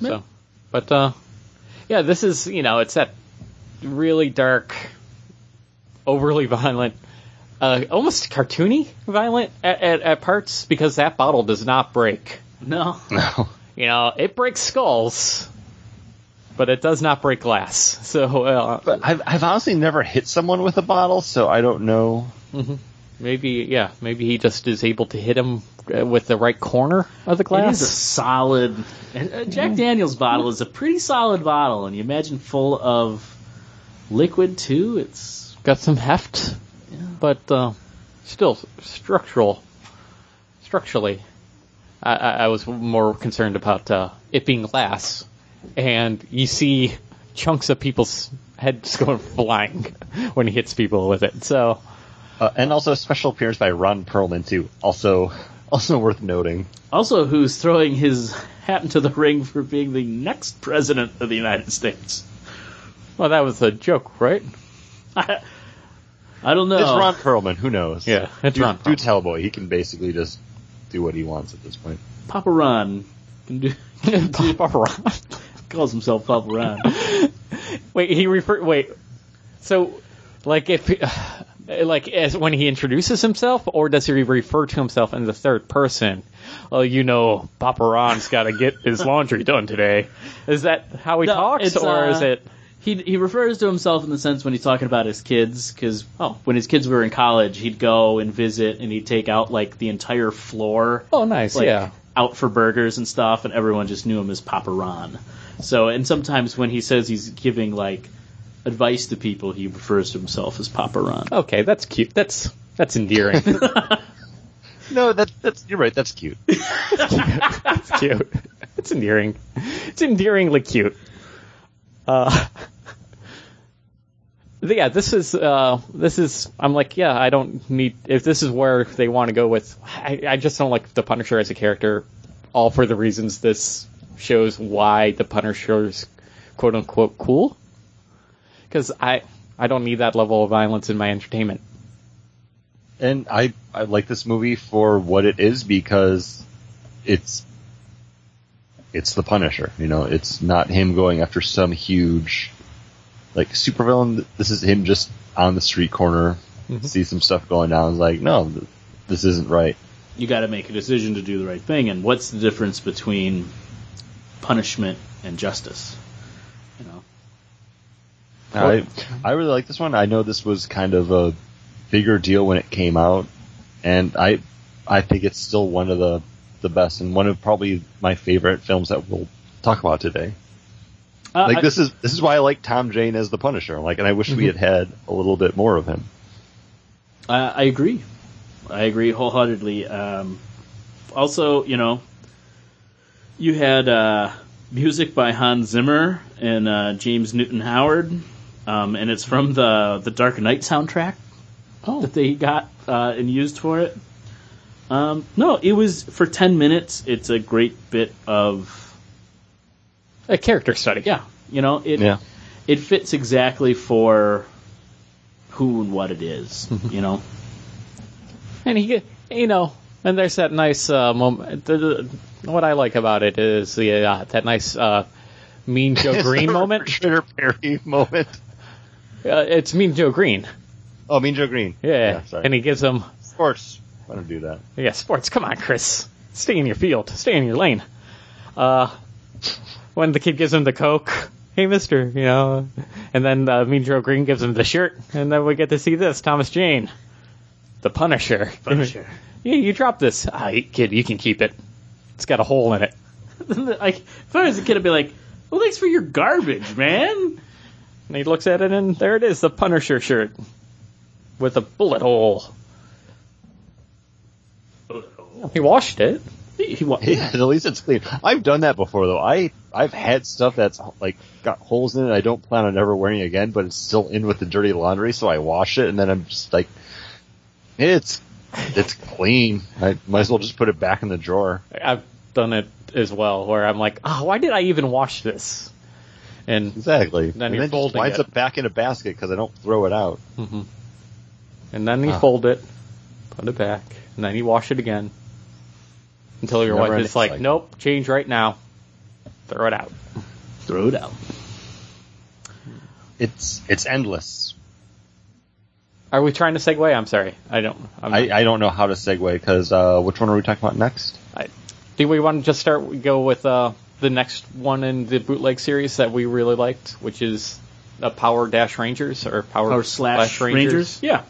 Yeah. So, but, uh, yeah, this is, you know, it's that, really dark, overly violent, uh, almost cartoony violent at, at, at parts because that bottle does not break. No. No. You know, it breaks skulls, but it does not break glass. So uh, But I've, I've honestly never hit someone with a bottle, so I don't know. maybe, yeah, maybe he just is able to hit him uh, with the right corner of the glass. It is a solid. uh, Jack Daniels bottle is a pretty solid bottle, and you imagine full of liquid too. It's Got some heft, but uh, still structural. Structurally, I, I, I was more concerned about uh, it being glass, and you see chunks of people's heads going flying when he hits people with it. So Uh, and also a special appearance by Ron Perlman too. Also, also worth noting. also who's throwing his hat into the ring for being the next president of the United States. Well, that was a joke, right? I, I don't know. It's Ron Perlman. Who knows? Yeah, it's do, Ron Do Perlman. tell boy. He can basically just do what he wants at this point. Papa Ron can do, Papa Ron. calls himself Papa Ron. Wait, he refer. Wait, so like if like as when he introduces himself, or does he refer to himself in the third person? Oh, you know, Papa Ron's got to get his laundry done today. Is that how he No, talks, or uh, is it? He he refers to himself in the sense when he's talking about his kids, because oh, when his kids were in college, he'd go and visit, and he'd take out like the entire floor. Oh, nice. like, yeah. out for burgers and stuff, and everyone just knew him as Papa Ron. So, and sometimes when he says he's giving like advice to people, he refers to himself as Papa Ron. Okay, that's cute. That's that's endearing. No, that that's you're right. That's cute. It's cute. It's endearing. It's endearingly cute. Uh, yeah, this is uh, this is. I'm like, yeah, I don't need. If this is where they want to go with, I, I just don't like the Punisher as a character. All for the reasons this shows why the Punisher's quote unquote cool. Because I I don't need that level of violence in my entertainment. and I I like this movie for what it is because it's it's the Punisher. You know, it's not him going after some huge like supervillain. This is him just on the street corner, mm-hmm. see some stuff going down. It's like, no, th- this isn't right. You got to make a decision to do the right thing, and what's the difference between punishment and justice? You know, I I really like this one. I know this was kind of a bigger deal when it came out, and I I think it's still one of the the best and one of probably my favorite films that we'll talk about today. Uh, Like I- this is this is why I like Tom Jane as the Punisher. Like, and I wish we had had a little bit more of him. Uh, I agree. I agree wholeheartedly. Um, also, you know, you had uh, music by Hans Zimmer and uh, James Newton Howard, um, and it's from the the Dark Knight soundtrack Oh, that they got uh, and used for it. Um, no, it was for ten minutes. It's a great bit of a character study. yeah. You know, it Yeah. it fits exactly for who and what it is. You know. And he, you know, and there's that nice uh, moment. The, the, what I like about it is the uh, that nice uh, Mean Joe Green moment. Shredder Perry moment. Uh, it's Mean Joe Greene. Oh, Mean Joe Greene. Yeah, sorry. and he gives him, of course, I don't do that. yeah, sports. Come on, Chris, stay in your field, stay in your lane. Uh, when the kid gives him the coke, hey Mister, you know, and then uh, Mean Joe Greene gives him the shirt, and then we get to see this Thomas Jane, the Punisher. Punisher. yeah, you dropped this, ah, kid. You can keep it. It's got a hole in it. like if I was a kid, I'd be like, "Well, thanks for your garbage, man." And he looks at it, and there it is, the Punisher shirt with a bullet hole. He washed it. He, wa- Yeah, at least it's clean. I've done that before though. I I've had stuff that's like got holes in it. I don't plan on ever wearing again, but it's still in with the dirty laundry, so I wash it and then I'm just like, it's it's clean. I might as well just put it back in the drawer. I've done it as well, where I'm like, oh, why did I even wash this? And Exactly. Then and then folding winds it. up back in a basket because I don't throw it out. and then you Ah. fold it, put it back, and then you wash it again until your Never wife ending is like, cycle. nope, change right now, throw it out. throw it out. it's it's endless. Are we trying to segue? I'm sorry. I don't. I'm, I, I don't know how to segue because uh, which one are we talking about next? I, do we want to just start go with uh, the next one in the bootleg series that we really liked, which is uh, Power Dash Rangers or Power, Power slash Rangers. Yeah.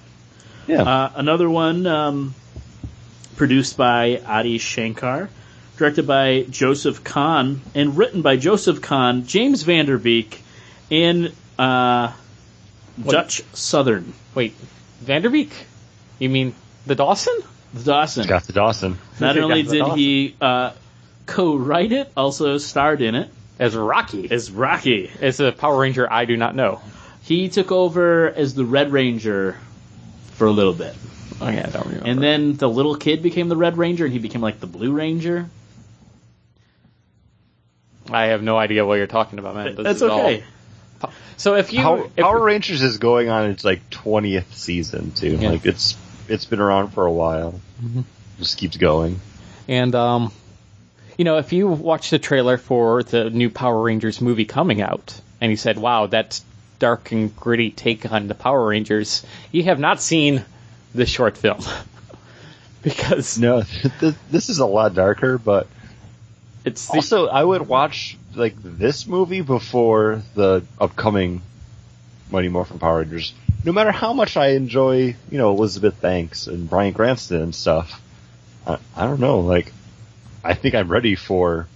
Yeah, Uh, another one um, produced by Adi Shankar, directed by Joseph Kahn, and written by Joseph Kahn, James Van Der Beek, and uh, Dutch Southern. Wait, Van Der Beek? You mean the Dawson? The Dawson. got the Dawson. Not only did Dawson. he uh, co-write it, also starred in it As Rocky. as Rocky. It's a Power Ranger I do not know. He took over as the Red Ranger for a little bit. Oh yeah, I don't remember. And then the little kid became the Red Ranger, and he became like the Blue Ranger. I have no idea what you're talking about, man. This That's is all- okay. So if you Power, if- Power Rangers is going on its like twentieth season too. Yeah. Like it's it's been around for a while. Just keeps going. And um, you know, if you watch the trailer for the new Power Rangers movie coming out, and you said, "Wow, that's dark and gritty take on the Power Rangers," you have not seen the short film because No, th- this is a lot darker, but it's the, also I would watch like this movie before the upcoming Mighty Morphin Power Rangers. No matter how much I enjoy, you know, Elizabeth Banks and Bryan Cranston and stuff, I, I don't know. Like, I think I'm ready for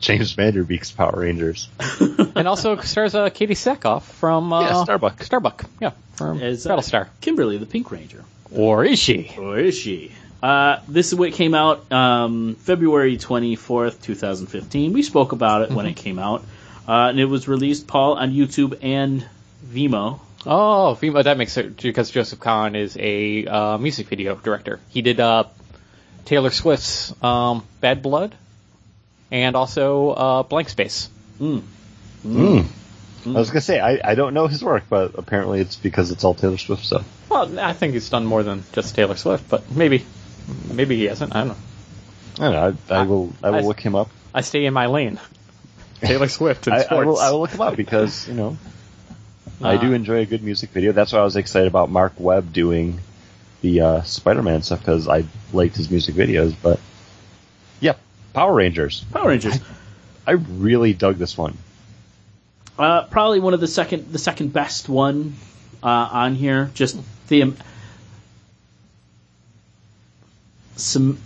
James Van Der Beek's Power Rangers. and also stars uh, Katee Sackhoff from uh, Yeah, Starbuck. Starbuck, yeah, from As uh, Battlestar. Kimberly, the Pink Ranger. Or is she? Or is she? Uh, this is what came out um, February 24th, 2015. We spoke about it when it came out. Uh, and it was released, Paul, on YouTube and Vimeo. Oh, Vimo, that makes it because Joseph Kahn is a uh, music video director. He did uh, Taylor Swift's um, Bad Blood and also uh, Blank Space. Mm. I was gonna say I, I don't know his work, but apparently it's because it's all Taylor Swift stuff. Well, I think he's done more than just Taylor Swift, but maybe, maybe he hasn't. I don't know. I don't know. I, I will I will I- look him up. I stay in my lane. Taylor Swift and I, sports. I will I will look him up because you know I Uh, do enjoy a good music video. That's why I was excited about Marc Webb doing the uh, Spider-Man stuff because I liked his music videos. But yeah, Power Rangers. Power Rangers. I really dug this one. Uh, probably one of the second, the second best one uh, on here. Just the um, some.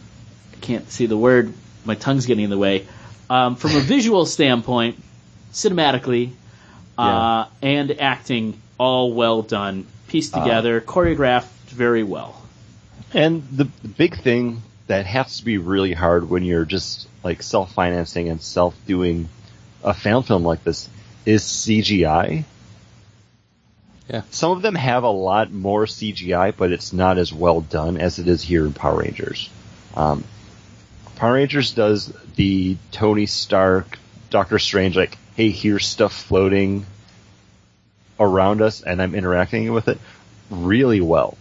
I can't see the word. My tongue's getting in the way. Um, from a visual standpoint, cinematically, uh, and acting, all well done, pieced together, choreographed very well. And the, the big thing that has to be really hard when you're just like self-financing and self-doing a fan film like this is CGI. Yeah. Some of them have a lot more CGI, but it's not as well done as it is here in Power Rangers. Um, Power Rangers does the Tony Stark, Doctor Strange, like, hey, here's stuff floating around us and I'm interacting with it really well.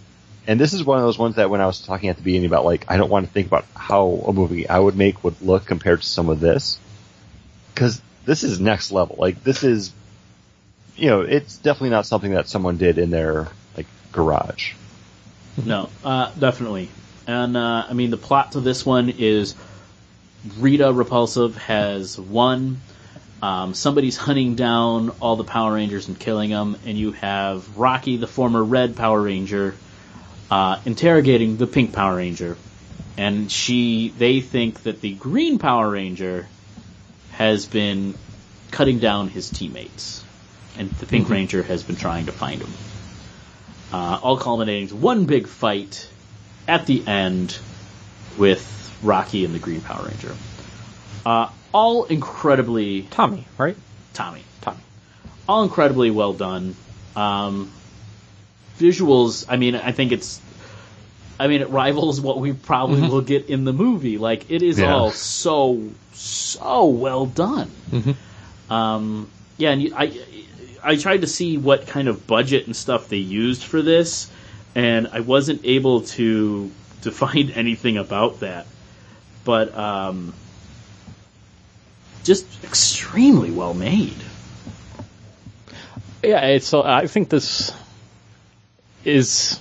And this is one of those ones that when I was talking at the beginning about like I don't want to think about how a movie I would make would look compared to some of this, because this is next level. Like this is, you know, it's definitely not something that someone did in their like garage. No, uh, definitely. And uh, I mean, the plot to this one is Rita Repulsive has won. Um, somebody's hunting down all the Power Rangers and killing them, and you have Rocky, the former Red Power Ranger, uh, interrogating the Pink Power Ranger. And she, they think that the Green Power Ranger has been cutting down his teammates, and the Pink Ranger has been trying to find him uh, all culminating to one big fight at the end with Rocky and the Green Power Ranger. Uh, all incredibly Tommy, right? Tommy, Tommy. all incredibly well done. Um, visuals, I mean, I think it's, I mean, it rivals what we probably will get in the movie. Like, it is Yeah. all so, so well done. Um, yeah, and you, I, I tried to see what kind of budget and stuff they used for this, and I wasn't able to to find anything about that. But um, just extremely well made. yeah, it's. uh, I think this is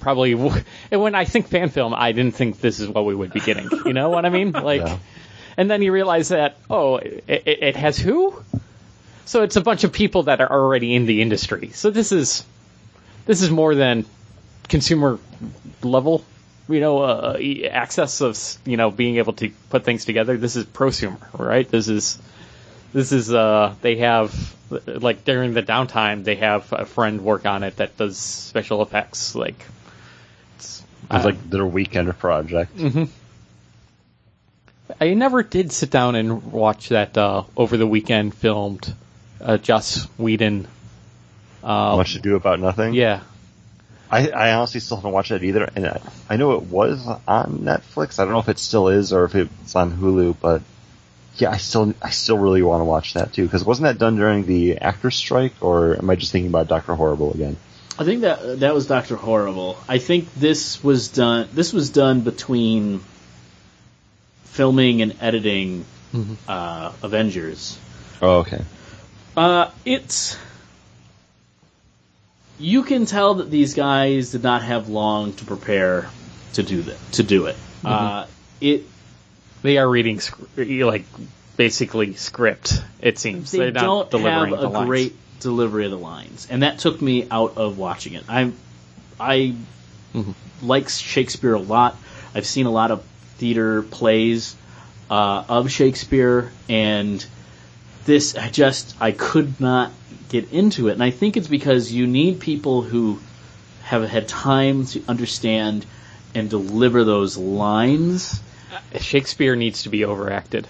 probably. And when I think fan film, I didn't think this is what we would be getting. You know what I mean? Like, Yeah. and then you realize that oh, it, it, has who? So it's a bunch of people that are already in the industry. So this is this is more than consumer level. You know, uh, e- access of you know being able to put things together. This is prosumer, right? This is this is uh they have like during the downtime they have a friend work on it that does special effects like it's, uh, like their weekend project. I never did sit down and watch that uh, over the weekend filmed uh, Joss Whedon. Uh, Much Ado about nothing. yeah, I, I honestly still haven't watched that either, and I, I know it was on Netflix. I don't know if it still is or if it's on Hulu, but yeah, I still I still really want to watch that too because wasn't that done during the actors strike, or am I just thinking about Doctor Horrible again? I think that that was Doctor Horrible. I think this was done. This was done between filming and editing uh, Avengers. Oh, okay. Uh, it's you can tell that these guys did not have long to prepare to do that to do it. Uh, it they are reading sc- like basically script. It seems they are not don't delivering have the a lines. great delivery of the lines, and that took me out of watching it. I I like Shakespeare a lot. I've seen a lot of theater plays uh, of Shakespeare, and this I just I could not get into it, and I think it's because you need people who have had time to understand and deliver those lines. Shakespeare needs to be overacted.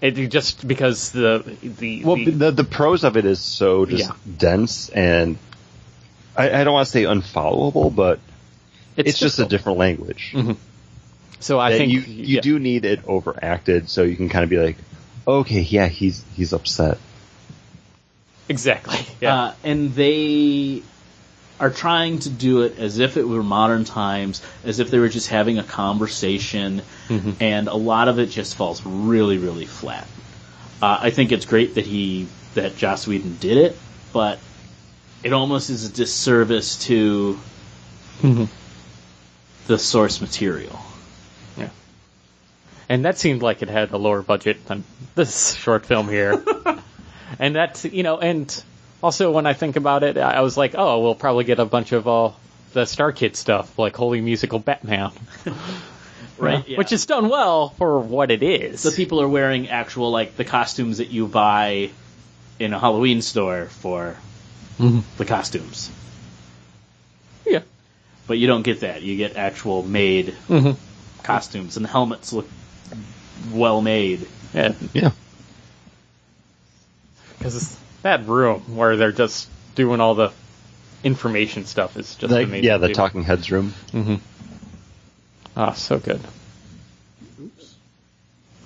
It just because the the, Well, the- the the prose of it is so just Yeah. dense and I, I don't want to say unfollowable, but it's, just a different language. So I think you you yeah. do need it overacted so you can kind of be like, okay, yeah, he's he's upset. exactly. Yeah. Uh, and they are trying to do it as if it were modern times, as if they were just having a conversation, and a lot of it just falls really, really flat. Uh, I think it's great that he that Joss Whedon did it, but it almost is a disservice to the source material. Yeah, and that seemed like it had a lower budget than this short film here. and that's you know, and also when I think about it, I was like, oh, we'll probably get a bunch of uh, the Star Kid stuff, like Holy Musical Batman, Right, Yeah. which is done well for what it is. the people are wearing actual like the costumes that you buy in a Halloween store for the costumes. yeah, But you don't get that. You get actual made Mhm. costumes, and the helmets look well made. yeah, Yeah. because that room where they're just doing all the information stuff is just Like, amazing. yeah, the too. talking heads room. Oh, so good. Oops.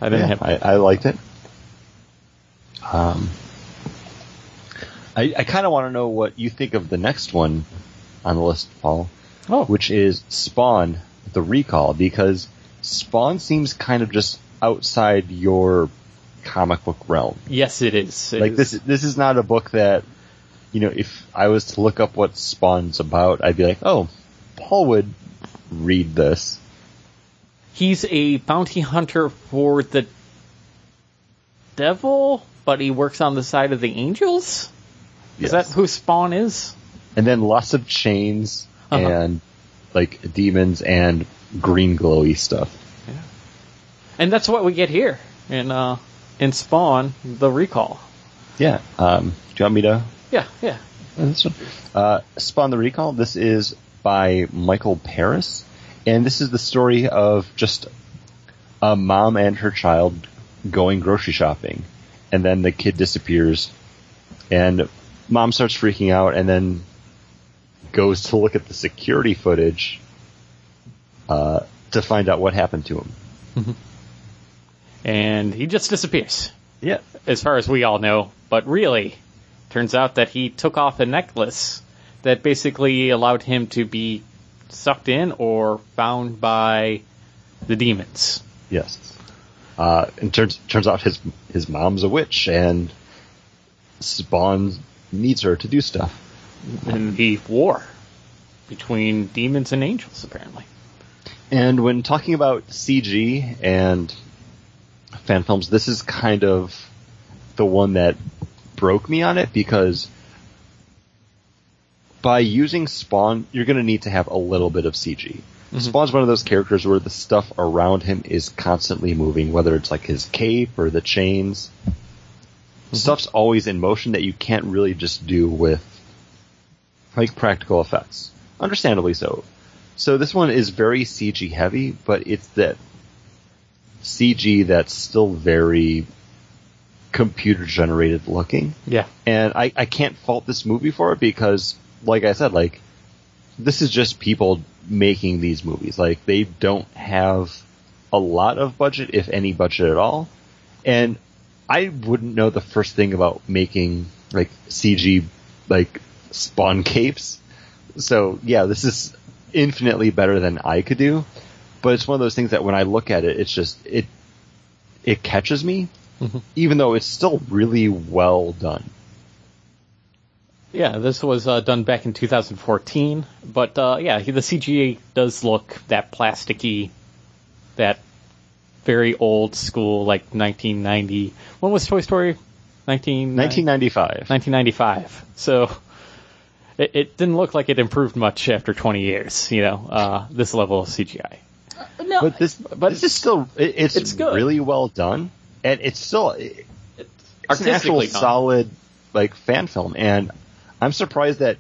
I didn't Yeah, have. I, I liked it. Um, I, I kind of want to know what you think of the next one on the list, Paul, oh, which is Spawn: The Recall, because Spawn seems kind of just outside your comic book realm. yes, it is. It like is. this, this is not a book that, you know, if I was to look up what Spawn's about, I'd be like, oh, Paul would read this. He's a bounty hunter for the devil, but he works on the side of the angels. Is that who Spawn is? and then lots of chains Uh-huh. and like demons and green glowy stuff. Yeah. And that's what we get here in uh, in Spawn: The Recall. Yeah. Um, do you want me to? Yeah, yeah. uh, This one? Uh, Spawn the Recall. This is by Michael Paris, and this is the story of just a mom and her child going grocery shopping, and then the kid disappears, and mom starts freaking out, and then goes to look at the security footage uh, to find out what happened to him. And he just disappears. Yeah. as far as we all know. But really, turns out that he took off a necklace that basically allowed him to be sucked in or found by the demons. Yes. Uh, and turns turns out his his mom's a witch, and Spawn needs her to do stuff. in the war between demons and angels, apparently. And when talking about CG and fan films, this is kind of the one that broke me on it because by using Spawn, you're going to need to have a little bit of CG. Mm-hmm. Spawn's one of those characters where the stuff around him is constantly moving, whether it's like his cape or the chains. Mm-hmm. Stuff's always in motion that you can't really just do with like practical effects. Understandably so. So this one is very CG heavy, but it's that CG that's still very computer generated looking. Yeah. And I, I can't fault this movie for it because, like I said, like, this is just people making these movies. Like, they don't have a lot of budget, if any budget at all. And I wouldn't know the first thing about making, like, CG, like, spawn capes. So, yeah, this is infinitely better than I could do. But it's one of those things that when I look at it, it's just, it, it catches me, even though it's still really well done. Yeah, this was uh, done back in 2014, but uh, yeah, the CGI does look that plasticky, that very old school, like 1990. When was Toy Story? 19, 1995. 1995. So it, it didn't look like it improved much after 20 years. You know, uh, this level of CGI. No, But this, but this is still, it, it's, It's good. really well done, and it's still, it, it's an actual artistically done. solid, like, fan film, and I'm surprised that,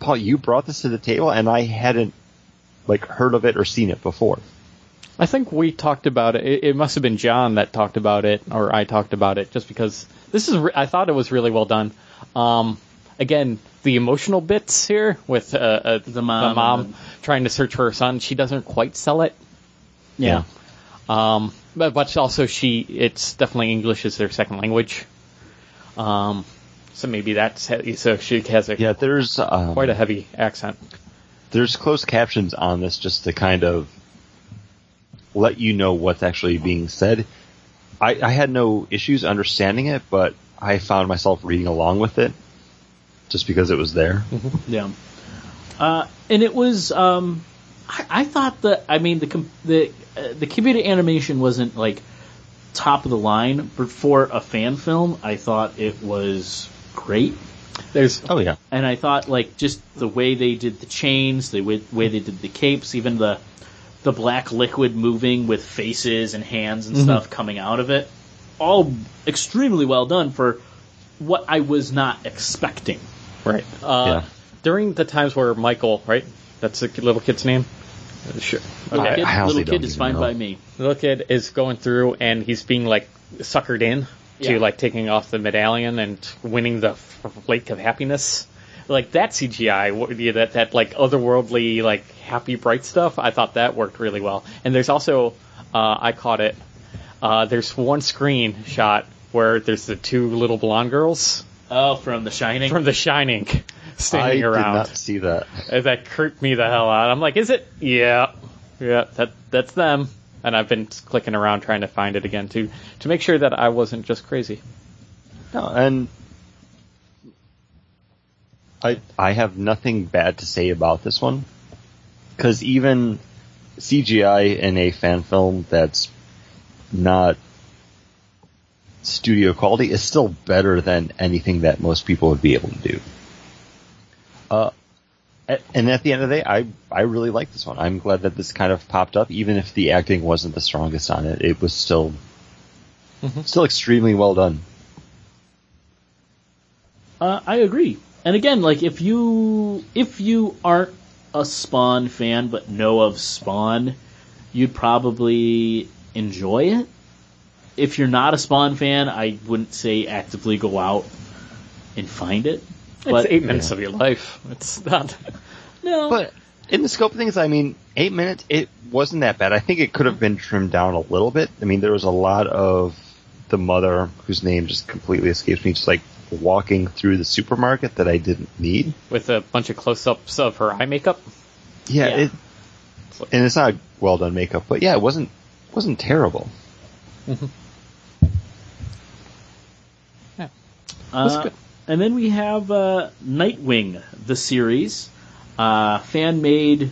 Paul, you brought this to the table, and I hadn't, like, heard of it or seen it before. I think we talked about it. it. It must have been John that talked about it, or I talked about it, just because this is. I thought it was really well done. Um, again, the emotional bits here with uh, uh, the mom mom and trying to search for her son. She doesn't quite sell it. Yeah. Um, but, but also she, it's definitely English is their second language. Um, so maybe that's so she has a Yeah, there's, um, quite a heavy accent. there's closed captions on this just to kind of let you know what's actually being said. I, I had no issues understanding it, but I found myself reading along with it just because it was there. Yeah. Uh, and it was. Um, I, I thought that. I mean, the com- the uh, the computer animation wasn't like top of the line, but for a fan film, I thought it was great. There's Oh yeah, And I thought like just the way they did the chains, the way, way they did the capes, even the the black liquid moving with faces and hands and stuff coming out of it, all extremely well done for what I was not expecting. Right. Uh, Yeah. During the times where Michael, right? That's the little kid's name. Sure. Little I- kid, I honestly little kid is fine know. by me. The little kid is going through and he's being like suckered in to like taking off the medallion and winning the f- lake of happiness. Like that CGI, what- yeah, that that like otherworldly, like happy, bright stuff. I thought that worked really well. And there's also, uh, I caught it. Uh, there's one screen shot where there's the two little blonde girls Oh, from The Shining. from The Shining I standing did around. not see that. That creeped me the hell out. I'm like, is it? Yeah, yeah, that that's them. And I've been clicking around trying to find it again to to make sure that I wasn't just crazy. No, and I I have nothing bad to say about this one because even CGI in a fan film that's not studio quality is still better than anything that most people would be able to do. Uh, and at the end of the day, I I really like this one. I'm glad that this kind of popped up, even if the acting wasn't the strongest on it. It was still still extremely well done. Uh, I agree. And again, like if you if you aren't a Spawn fan but know of Spawn, you'd probably enjoy it. If you're not a Spawn fan, I wouldn't say actively go out and find it. But it's eight minutes of your life. It's not. no, But in the scope of things, I mean, eight minutes, it wasn't that bad. I think it could have been trimmed down a little bit. I mean, there was a lot of the mother, whose name just completely escapes me, just like walking through the supermarket that I didn't need. with a bunch of close-ups of her eye makeup. Yeah, Yeah. It, and it's not well done makeup, but yeah, it wasn't wasn't terrible. Yeah, Uh, good. And then we have uh, Nightwing, the series, uh, fan made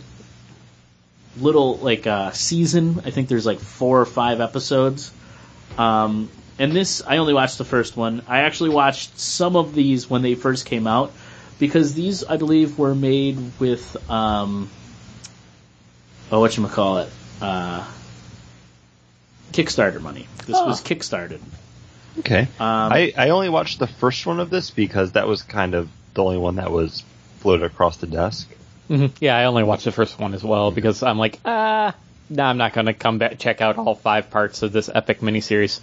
little like uh, season. I think there's like four or five episodes. Um, and this, I only watched the first one. I actually watched some of these when they first came out because these, I believe, were made with um, oh, what you call it, uh, Kickstarter money. This Oh. was kickstarted. Okay. Um, I, I only watched the first one of this because that was kind of the only one that was floated across the desk. hmm Yeah, I only watched the first one as well because I'm like, ah, no, I'm not going to come back check out all five parts of this epic miniseries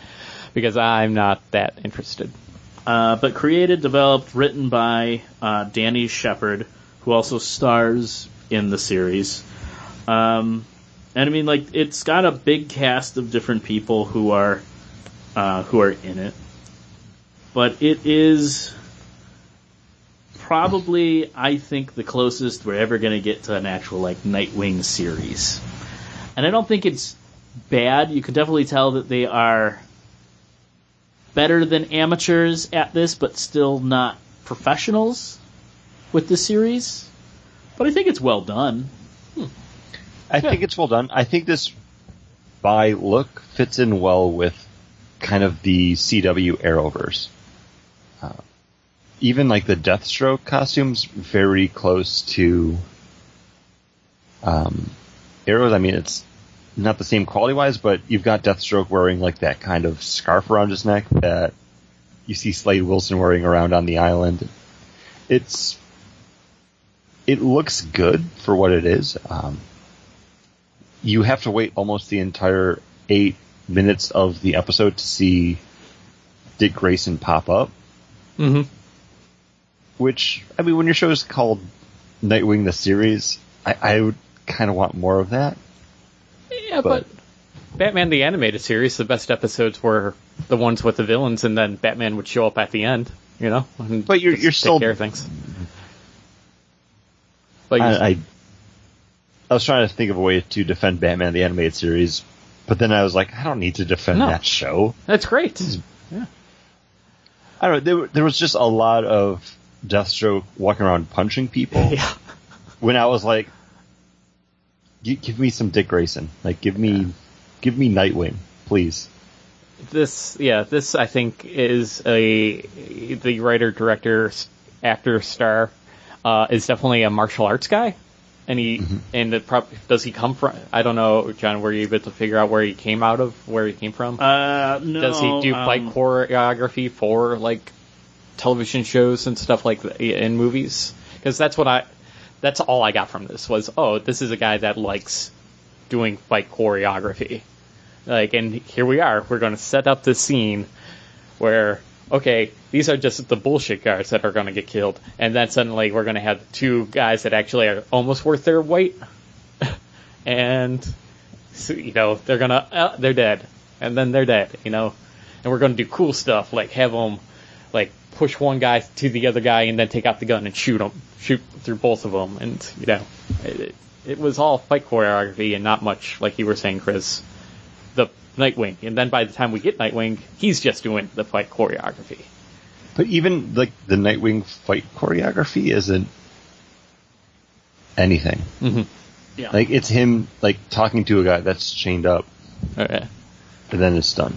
because I'm not that interested. Uh, but created, developed, written by uh, Danny Shepard, who also stars in the series. Um, and I mean, like, it's got a big cast of different people who are uh, who are in it. But it is probably, I think, the closest we're ever going to get to an actual like Nightwing series. And I don't think it's bad. You can definitely tell that they are better than amateurs at this, but still not professionals with the series. But I think it's well done. I think it's well done. I think this, by look, fits in well with kind of the CW Arrowverse. Uh, even like the Deathstroke costumes, very close to um, Arrows. I mean, it's not the same quality wise, but you've got Deathstroke wearing like that kind of scarf around his neck that you see Slade Wilson wearing around on the island. It's it looks good for what it is. Um, you have to wait almost the entire eight minutes of the episode to see Dick Grayson pop up. hmm Which I mean, when your show is called Nightwing the series, I, I would kind of want more of that. Yeah, but, But- Batman the animated series, the best episodes were the ones with the villains, and then Batman would show up at the end. You know, and But you're- you're still- care things. But I, I I was trying to think of a way to defend Batman the animated series, but then I was like, I don't need to defend No. that show. that's great. Yeah. I don't know. There, there was just a lot of Deathstroke walking around punching people. Yeah. when I was like, give me some Dick Grayson. Like, give me, give me Nightwing, please. this yeah this i think is a the writer director actor star uh, is definitely a martial arts guy and he and it prob- does he come from i don't know john were you able to figure out where he came out of where he came from? Uh, no, does he do um, fight choreography for like television shows and stuff like that in movies? Because that's what i that's all i got from this was oh this is a guy that likes doing fight choreography. Like, and here we are. We're going to set up this scene where, okay, these are just the bullshit guards that are going to get killed, and then suddenly we're going to have two guys that actually are almost worth their weight, and so, you know they're gonna uh, they're dead, and then they're dead, you know, and we're going to do cool stuff like have them like push one guy to the other guy and then take out the gun and shoot them, shoot through both of them, and you know, it, it was all fight choreography and not much like you were saying, Chris Nightwing, and then by the time we get Nightwing, he's just doing the fight choreography. But even like the Nightwing fight choreography isn't anything. Mm-hmm. Yeah. Like it's him like talking to a guy that's chained up, Okay. and then it's done.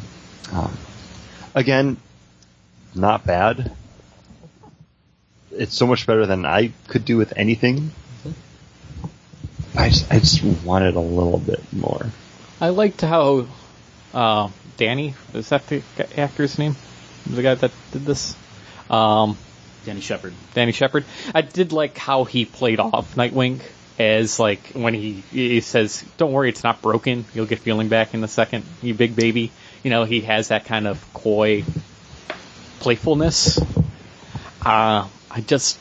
Um, again, not bad. It's so much better than I could do with anything. I just, I just wanted a little bit more. I liked how uh, Danny is that the actor's name? The guy that did this, um, Danny Shepard. Danny Shepard. I did like how he played off Nightwing as like when he he says, "Don't worry, it's not broken. You'll get feeling back in a second, you big baby." You know, he has that kind of coy playfulness. Uh, I just,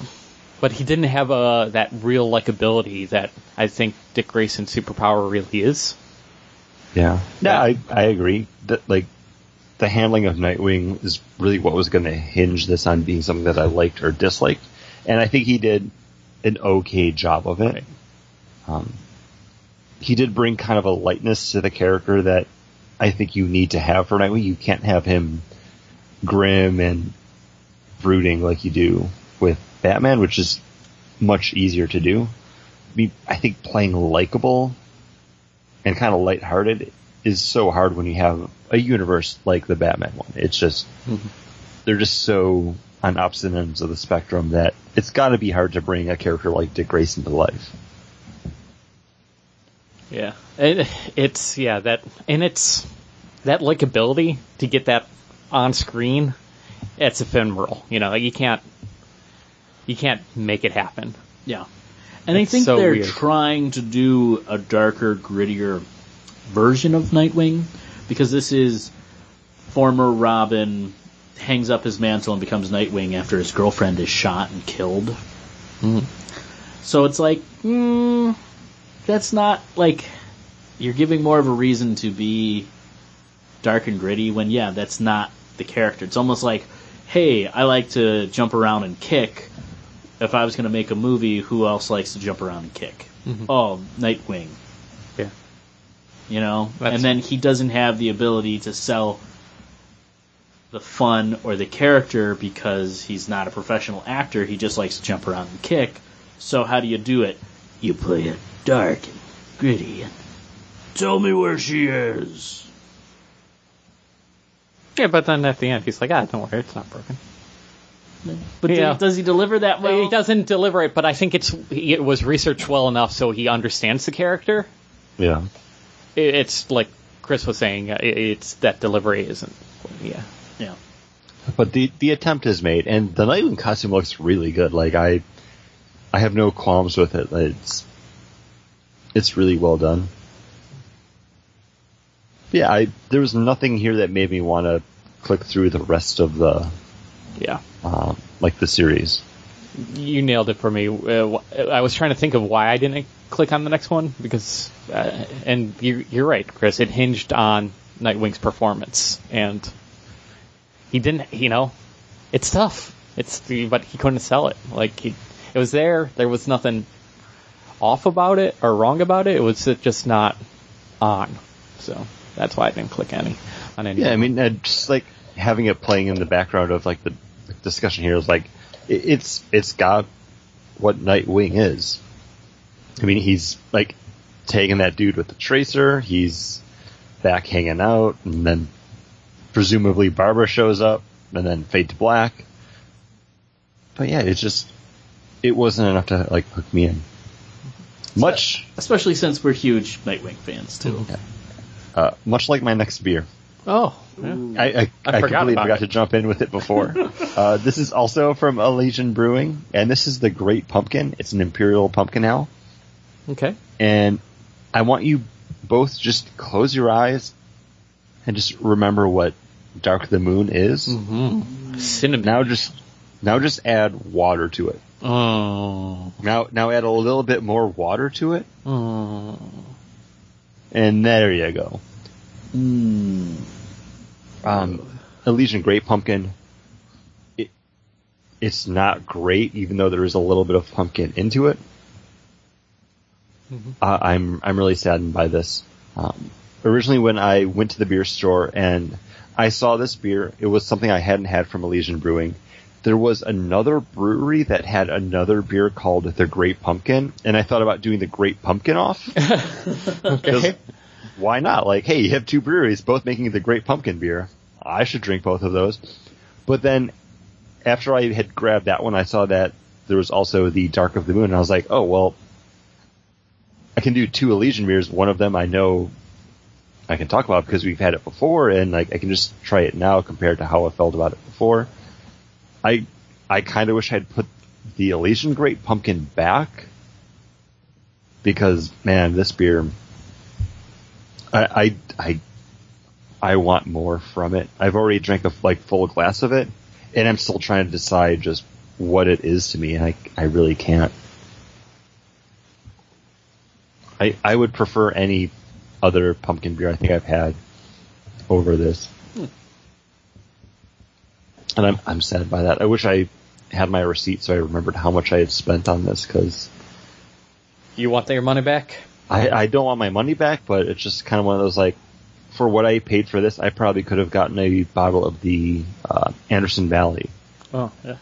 but he didn't have a that real likability that I think Dick Grayson's superpower really is. Yeah. Yeah, I, I agree. That like the handling of Nightwing is really what was going to hinge this on being something that I liked or disliked, and I think he did an okay job of it. Um, he did bring kind of a lightness to the character that I think you need to have for Nightwing. You can't have him grim and brooding like you do with Batman, which is much easier to do. I think playing likable and kind of lighthearted is so hard when you have a universe like the Batman one. It's just mm-hmm. they're just so on opposite ends of the spectrum that it's got to be hard to bring a character like Dick Grayson to life. Yeah, it, it's yeah that and it's that likability to get that on screen. It's ephemeral, you know. You can't you can't make it happen. Yeah. And I think so they're weird. trying to do a darker, grittier version of Nightwing because this is former Robin hangs up his mantle and becomes Nightwing after his girlfriend is shot and killed. Mm-hmm. So it's like, mm, that's not like you're giving more of a reason to be dark and gritty when yeah, that's not the character. It's almost like, hey, I like to jump around and kick. If I was going to make a movie, who else likes to jump around and kick? Oh, Nightwing. Yeah. You know, That's- and then he doesn't have the ability to sell the fun or the character because he's not a professional actor. He just likes to jump around and kick. So how do you do it? You play it dark and gritty and tell me where she is. Yeah, but then at the end he's like, ah, don't worry, it's not broken. But Yeah. do- does he deliver that well? he doesn't deliver it, but I think it's it was researched well enough so he understands the character. Yeah. It, it's like Chris was saying, uh, it, it's that delivery isn't. Yeah, Yeah. But the the attempt is made, and the Nightwing costume looks really good. Like I, I have no qualms with it. It's it's really well done. Yeah, I there was nothing here that made me want to click through the rest of the yeah. um, like the series. You nailed it for me. Uh, I was trying to think of why I didn't click on the next one because, uh, and you, you're right, Chris. It hinged on Nightwing's performance, and he didn't. You know, it's tough. It's but he couldn't sell it. Like he, it was there. There was nothing off about it or wrong about it. It was just not on. So that's why I didn't click any on any. Yeah, I mean, uh, just like having it playing in the background of like the discussion here is like it, it's it's got what Nightwing is. I mean, he's like taking that dude with the tracer. He's back hanging out, and then presumably Barbara shows up, and then fade to black. But yeah, it's just it wasn't enough to like hook me in. Much, Especially since we're huge Nightwing fans too. uh, much like my next beer. Oh, yeah. I, I, I, I forgot completely forgot it. to jump in with it before. uh, this is also from Elysian Brewing, and this is the Great Pumpkin. It's an Imperial Pumpkin Ale, okay. and I want you both just close your eyes and just remember what Dark the Moon is. Cinnamon. Now just now just add water to it. Oh. Now now add a little bit more water to it, Oh. and there you go. Mm. um, Elysian Great Pumpkin. It, it's not great, even though there is a little bit of pumpkin into it. Uh, I'm I'm really saddened by this. Um, originally, when I went to the beer store and I saw this beer, it was something I hadn't had from Elysian Brewing. There was another brewery that had another beer called the Great Pumpkin, and I thought about doing the Great Pumpkin off. Okay. Why not? Like, hey, you have two breweries both making the great pumpkin beer. I should drink both of those. But then after I had grabbed that one, I saw that there was also the Dark of the Moon, and I was like, oh well, I can do two Elysian beers. One of them I know I can talk about because we've had it before, and like I can just try it now compared to how I felt about it before. I I kind of wish I'd put the Elysian Great Pumpkin back because man, this beer. I, I, I, I want more from it. I've already drank a like full glass of it, and I'm still trying to decide just what it is to me, and I, I really can't. I, I would prefer any other pumpkin beer I think I've had over this, hmm. and I'm I'm sad by that. I wish I had my receipt so I remembered how much I had spent on this because You want your money back? I, I don't want my money back, but it's just kind of one of those like, for what I paid for this, I probably could have gotten a bottle of the uh, Anderson Valley. Oh, yeah.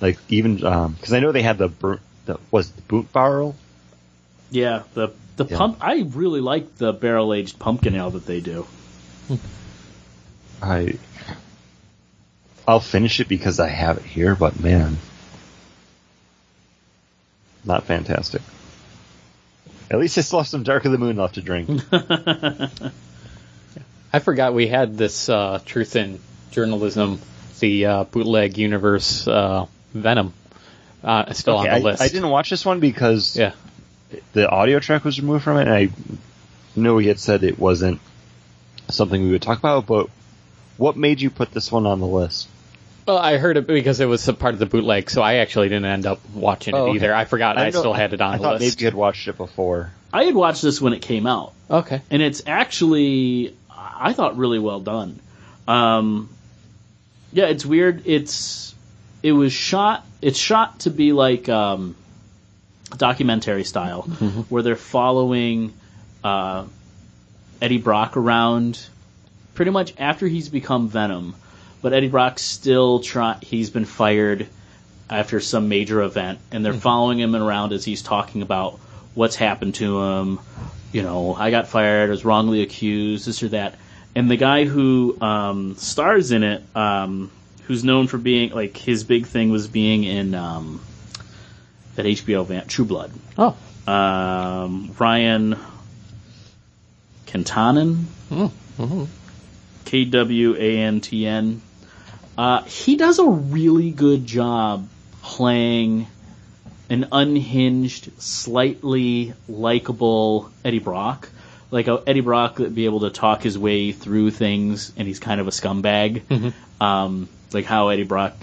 Like even because I know they had the, bur- the was it the boot barrel. Yeah, the the Yeah. pump. I really like the barrel aged pumpkin ale that they do. I I'll finish it because I have it here, but man, not fantastic. At least I still have some Dark of the Moon left to drink. I forgot we had this uh, Truth in Journalism, the uh, bootleg universe uh, Venom, uh, still Okay, on I, the list. I didn't watch this one because Yeah. the audio track was removed from it, and I know we had said it wasn't something we would talk about. But what made you put this one on the list? Well, I heard it because it was a part of the bootleg, so I actually didn't end up watching it Oh, okay. either. I forgot I, know- still had it on I the thought list. maybe you had watched it before. I had watched this when it came out, Okay. and it's actually I thought really well done. Um, yeah, it's weird. It's it was shot. It's shot to be like um, documentary style, where they're following uh, Eddie Brock around pretty much after he's become Venom, but Eddie Brock's still try. He's been fired after some major event, and they're following him around as he's talking about what's happened to him. You know, I got fired, I was wrongly accused, this or that. And the guy who um, stars in it, um, who's known for being like his big thing was being in um, that HBO event, True Blood. Oh. Um, Ryan Kwanten, mhm. K W A N T N. Uh, he does a really good job playing an unhinged, slightly likable Eddie Brock. Like a Eddie Brock that'd be able to talk his way through things, and he's kind of a scumbag. Um, like how Eddie Brock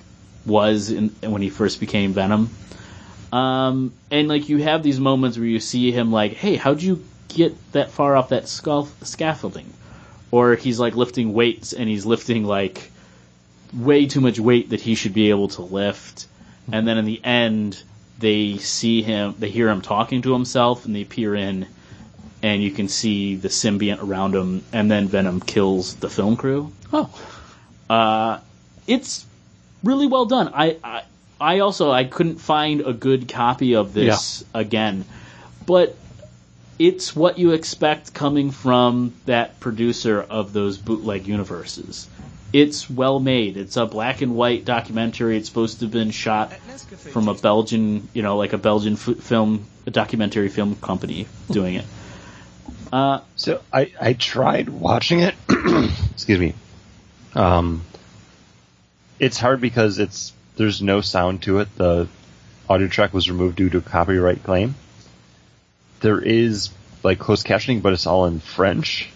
was in, when he first became Venom. Um, and like you have these moments where you see him like, hey, how'd you get that far off that scuff- scaffolding? Or he's like lifting weights and he's lifting like way too much weight that he should be able to lift. And then in the end, they see him, they hear him talking to himself and they peer in and you can see the symbiont around him and then Venom kills the film crew. Oh. Uh, it's really well done. I, I I also I couldn't find a good copy of this again, but it's what you expect coming from that producer of those bootleg universes. It's well made. It's a black and white documentary. It's supposed to have been shot from a Belgian, you know, like a Belgian f- film, a documentary film company doing it. Uh, So I, I tried watching it. Excuse me. Um, it's hard because it's there's no sound to it. The audio track was removed due to a copyright claim. There is like closed captioning, but it's all in French.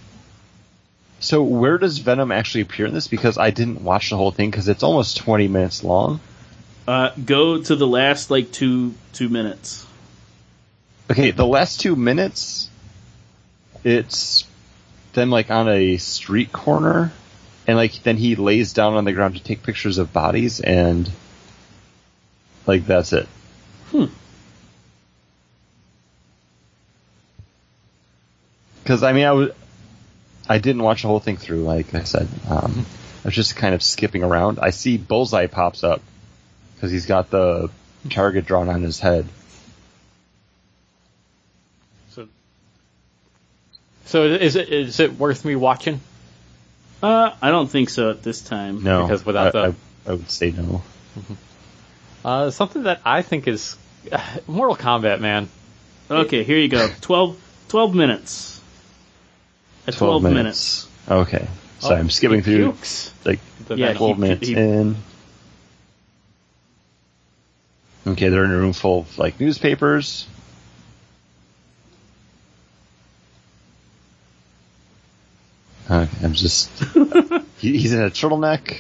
So where does Venom actually appear in this? Because I didn't watch the whole thing because it's almost 20 minutes long. uh, go to the last like two two minutes. Okay, the last two minutes, it's them like on a street corner, and like then he lays down on the ground to take pictures of bodies, and like that's it. Hmm. Because I mean, I was, I didn't watch the whole thing through. Like I said, um, I was just kind of skipping around. I see Bullseye pops up because he's got the target drawn on his head. So, so is it is it worth me watching? Uh, I don't think so at this time. No, Because without I, the- I, I would say no. Uh, something that I think is Mortal Kombat, man. Okay, here you go. 12, 12 minutes. At 12, minutes. Okay. Sorry, Oh, I'm skipping through pukes. like The Yeah, 12 he- minutes he- in. Okay, they're in a room full of like newspapers. Okay, I'm just. he, he's in a turtleneck.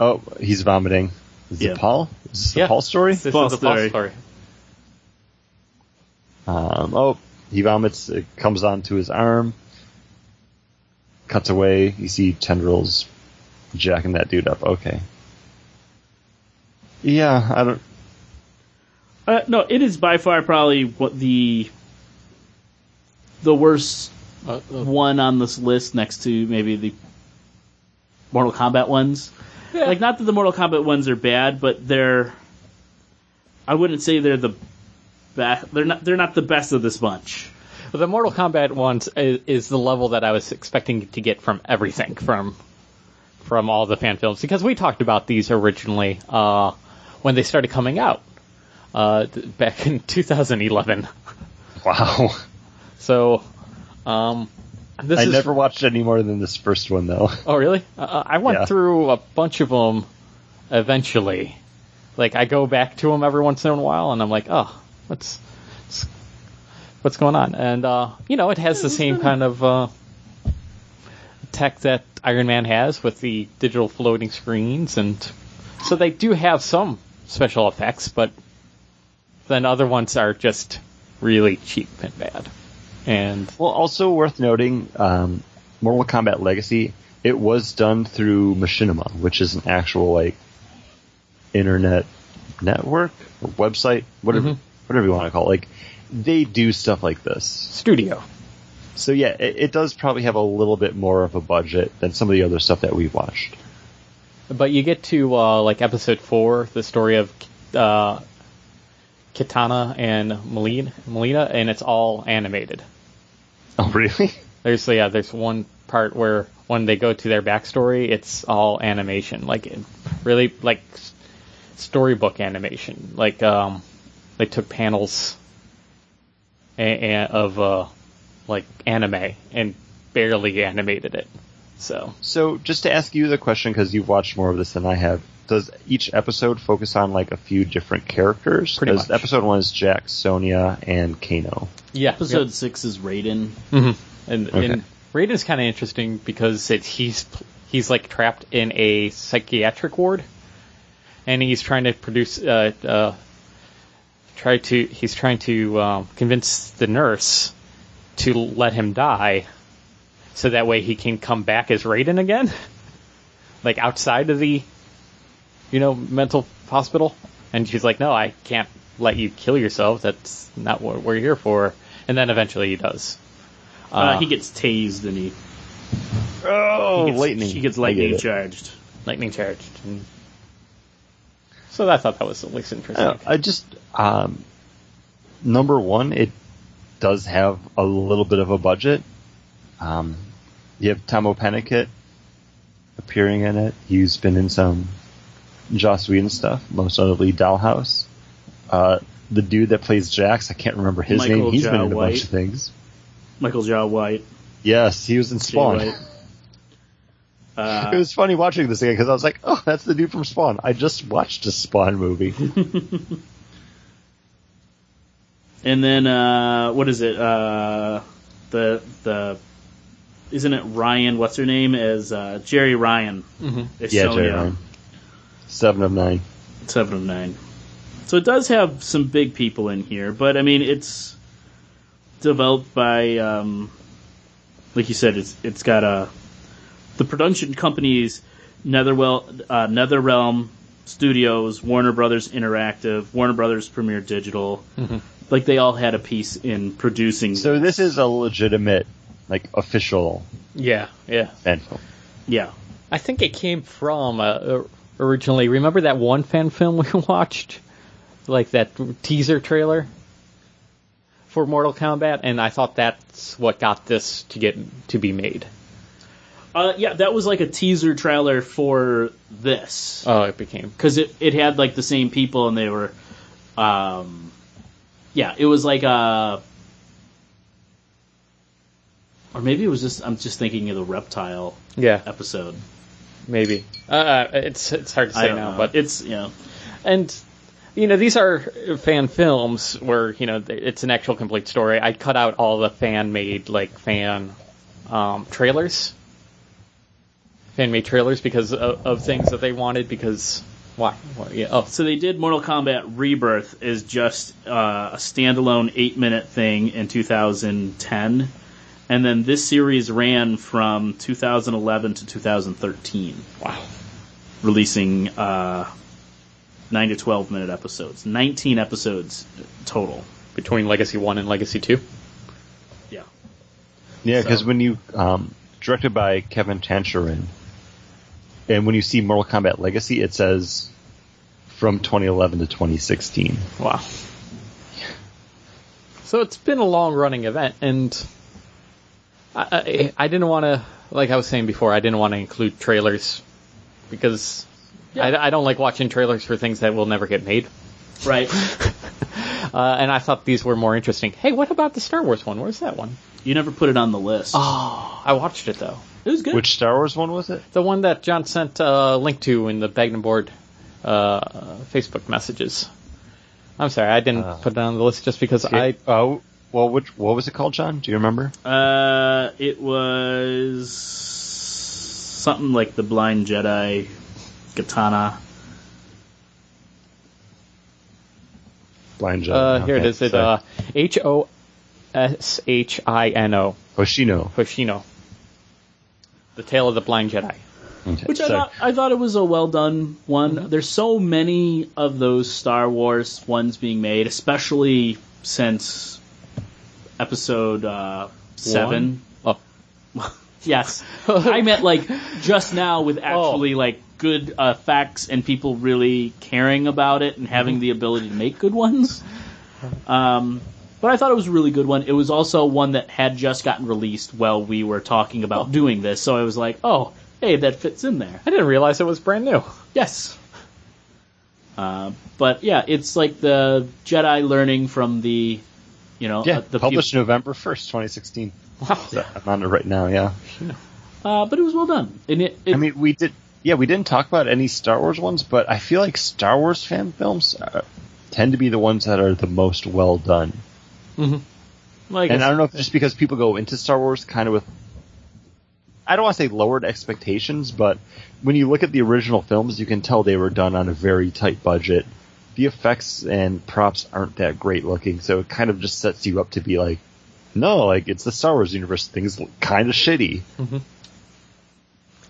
Oh, he's vomiting. Is Yeah. it Paul? Is this the Yeah. Paul story? This False is the false story. story. Um, oh, he vomits. It comes onto his arm. Cuts away. You see tendrils jacking that dude up. Okay. Yeah, I don't. Uh, no, it is by far probably what the the worst Uh, uh, one on this list next to maybe the Mortal Kombat ones. Like, not that the Mortal Kombat ones are bad, but they're. I wouldn't say they're the best. They're not. They're not the best of this bunch. The Mortal Kombat ones is, is the level that I was expecting to get from everything from from all the fan films because we talked about these originally uh, when they started coming out uh, back in 2011. Wow. So, um, this I is never watched any more than this first one though. Oh, really? Uh, I went Yeah. through a bunch of them eventually. Like, I go back to them every once in a while, and I'm like, oh, what's, what's going on? And uh, you know, it has the same kind of uh, tech that Iron Man has with the digital floating screens, and so they do have some special effects, but then other ones are just really cheap and bad. And Well, also worth noting, um, Mortal Kombat Legacy, it was done through Machinima, which is an actual like internet network or website, whatever, Mhm. whatever you want to call it. Like they do stuff like this. studio. So yeah, it, it does probably have a little bit more of a budget than some of the other stuff that we've watched. But you get to uh, like episode four, the story of uh, Kitana and Mileena, Mileena, and it's all animated. Oh really? There's yeah, there's one part where when they go to their backstory, it's all animation, like really like storybook animation. Like um, they took panels a- a- of uh, like anime and barely animated it. So So just to ask you the question, because you've watched more of this than I have, does each episode focus on like a few different characters? Pretty 'Cause much. Episode one is Jax, Sonya, and Kano. yeah, Episode six is Raiden. hmm And, Okay. and Raiden's kind of interesting because it, he's he's like trapped in a psychiatric ward, and he's trying to produce uh, uh, try to he's trying to um, convince the nurse to let him die, so that way he can come back as Raiden again, like outside of the you know mental hospital. And she's like, "No, I can't let you kill yourself. That's not what we're here for." And then eventually he does. Uh, he gets tased and he, Oh, he gets, lightning! He gets I get lightning charged. lightning charged. And so I thought that was at least interesting. Uh, I just um, number one, it does have a little bit of a budget. Um, you have Tahmoh Penikett appearing in it. He's been in some Joss Whedon stuff, most notably Dollhouse. Uh, the dude that plays Jax, I can't remember his Michael name. He's been in a White. bunch of things. Michael Jai White. Yes, he was in Jay Spawn. White. Uh, it was funny watching this again because I was like, "Oh, that's the dude from Spawn." I just watched a Spawn movie. And then uh, what is it? Uh, the the isn't it Ryan? What's her name? As uh, Jeri Ryan. Mhm. Is yeah, Sonya, Jeri Ryan. Seven of nine. Seven of nine. So it does have some big people in here, but I mean it's developed by, um, like you said, it's it's got a the production companies Netherwell uh, NetherRealm Studios, Warner Brothers Interactive, Warner Brothers Premier Digital. Like they all had a piece in producing. So this is a legitimate, like official yeah, yeah. fan film. yeah, I think it came from uh, originally. Remember that one fan film we watched, like that teaser trailer for Mortal Kombat, and I thought that's what got this to get to be made. Uh, yeah, that was like a teaser trailer for this. Oh, it became. because it, it had like the same people and they were um yeah it was like a or maybe it was just i'm just thinking of the reptile Yeah, episode maybe. Uh, it's it's hard to say now, know but it's you know and you know these are fan films where you know it's an actual complete story. I cut out all the fan made like fan um, trailers, fan made trailers because of, of things that they wanted. Because why? Why- yeah, oh, so they did mortal kombat rebirth is just uh, a standalone eight minute thing in 2010 and then this series ran from 2011 to 2013 wow. releasing uh, 9 to 12 minute episodes 19 episodes total Between Legacy One and Legacy Two. yeah Yeah, because So- when you um, directed by Kevin Tancharoen, and when you see Mortal Kombat Legacy, it says from 2011 to 2016. Wow. So it's been a long running event, and I, I, I didn't want to, like I was saying before, I didn't want to include trailers because I, I don't like watching trailers for things that will never get made. Right. Uh, and I thought these were more interesting. Hey, what about the Star Wars one? Where's that one? You never put it on the list. Oh, I watched it though. It was good. Which Star Wars one was it? The one that John sent a link to in the Bag and Board uh, Facebook messages. I'm sorry, I didn't Uh, put it on the list just because I. It- oh, well, which what was it called, John? Do you remember? Uh, it was something like the Blind Jedi Katana. Blind Jedi. Uh, here it is. It, uh, H-O-S-H-I-N-O. Hoshino. Hoshino. The Tale of the Blind Jedi. Okay, Which I sorry. thought I thought it was a well done one. There's so many of those Star Wars ones being made, especially since episode uh, seven. Oh, Yes, I meant like just now with actually like good uh, facts and people really caring about it and having the ability to make good ones. Um, but I thought it was a really good one. It was also one that had just gotten released while we were talking about doing this, so I was like, oh, hey, that fits in there. I didn't realize it was brand new. Yes. Uh, but yeah, it's like the Jedi learning from the, you know, Yeah, uh, the published November 1st, 2016. Wow. I'm on it right now, yeah. uh, but it was well done. And it, it I mean, we did, yeah, we didn't talk about any Star Wars ones, but I feel like Star Wars fan films uh, tend to be the ones that are the most well done. Mm-hmm. like And I don't know if it's just because people go into Star Wars kind of with, I don't want to say lowered expectations, but when you look at the original films, you can tell they were done on a very tight budget. The effects and props aren't that great looking, so it kind of just sets you up to be like, no, like it's the Star Wars universe. Things look kind of shitty. Mm-hmm.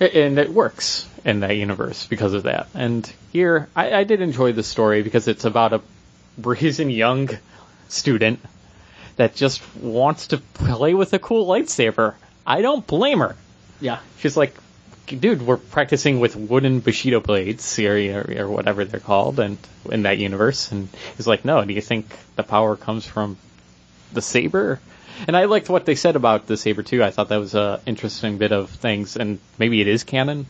and it works in that universe because of that. And here, I, I did enjoy the story because it's about a brazen young student that just wants to play with a cool lightsaber. I don't blame her. yeah, She's like, dude, we're practicing with wooden Bushido blades, or, or, whatever they're called, and in that universe. And he's like, no, do you think the power comes from the saber? And I liked what they said about the saber too. I thought that was a interesting bit of things, and maybe it is canon,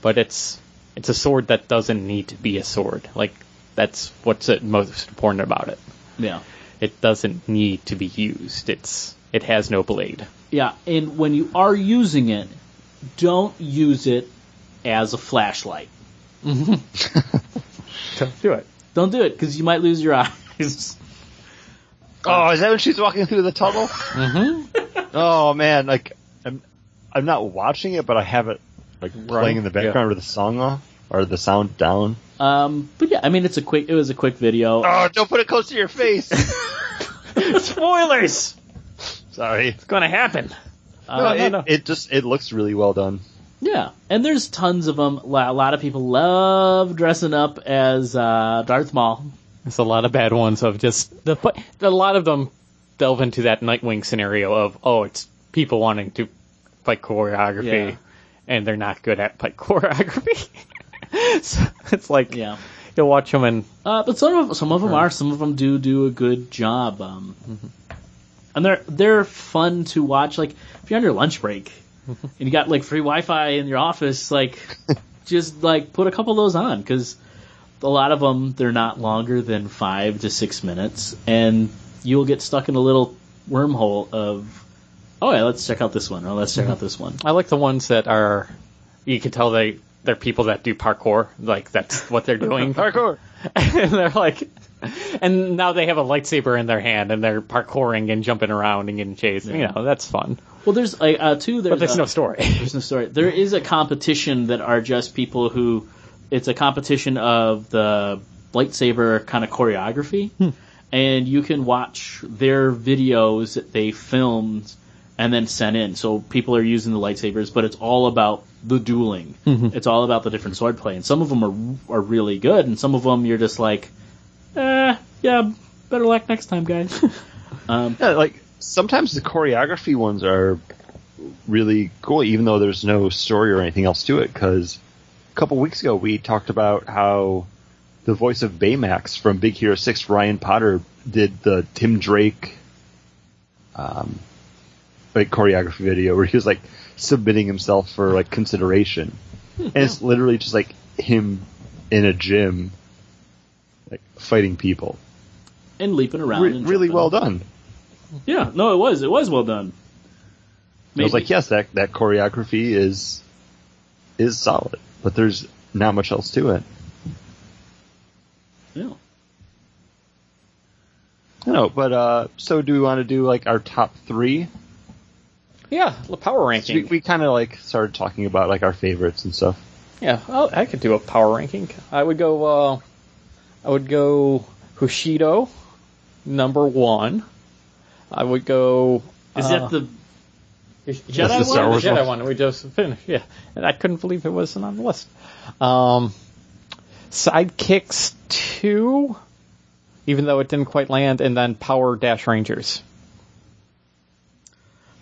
but it's it's a sword that doesn't need to be a sword. Like that's what's most important about it. yeah, It doesn't need to be used. It's it has no blade. yeah. And when you are using it, don't use it as a flashlight. Don't do it. Don't do it because you might lose your eyes. Oh, is that when she's walking through the tunnel? Mm-hmm. oh man, like I'm, I'm not watching it, but I have it like playing in the background with the song off or the sound down. Um, but yeah, I mean, it's a quick. It was a quick video. Oh, don't put it close to your face. Spoilers. Sorry. It's gonna happen. Uh, No, no, it, no. it just it looks really well done. Yeah, and there's tons of them. A lot of people love dressing up as uh, Darth Maul. There's a lot of bad ones of just the but a lot of them delve into that Nightwing scenario of oh it's people wanting to fight choreography Yeah. and they're not good at fight choreography. so it's like Yeah, you'll watch them and uh, but some of some of them are. Some of them do do a good job. Um, and they're they're fun to watch. Like if you're on your lunch break and you got like free Wi-Fi in your office, like just like put a couple of those on because a lot of them they're not longer than five to six minutes, and you'll get stuck in a little wormhole of. Oh yeah, let's check out this one. Or let's check out this one. I like the ones that are you can tell they they're people that do parkour like that's what they're doing Parkour. and they're like and now they have a lightsaber in their hand and they're parkouring and jumping around and getting chased you know that's fun Well, there's uh, uh, two. There's but there's a- no story There's no story. There is a competition that are just people who. It's a competition of the lightsaber kind of choreography, and you can watch their videos that they filmed and then sent in. So people are using the lightsabers, but it's all about the dueling. It's all about the different swordplay, and some of them are are really good, and some of them you're just like, eh, yeah, better luck next time, guys. um, Yeah, like sometimes the choreography ones are really cool, even though there's no story or anything else to it. Because a couple weeks ago we talked about how the voice of Baymax from Big Hero Six, Ryan Potter, did the Tim Drake, um, like choreography video where he was like submitting himself for like consideration, and it's literally just like him in a gym, like fighting people. and leaping around. Re- and really well done. Yeah, no, it was. It was well done. I was like, yes, that that choreography is is solid, but there's not much else to it. Yeah. No, but uh, so do we want to do like our top three? Yeah, the power So ranking. we we kind of like started talking about like our favorites and stuff. Yeah, I'll, I could do a power ranking. I would go. Uh, I would go Hushido, number one. I would go. Is uh, that the Jedi Jedi the one? Wars the Jedi one? one. We just finished. Yeah, and I couldn't believe it wasn't on the list. Um, Sidekicks two, even though it didn't quite land, and then Power Dash Rangers.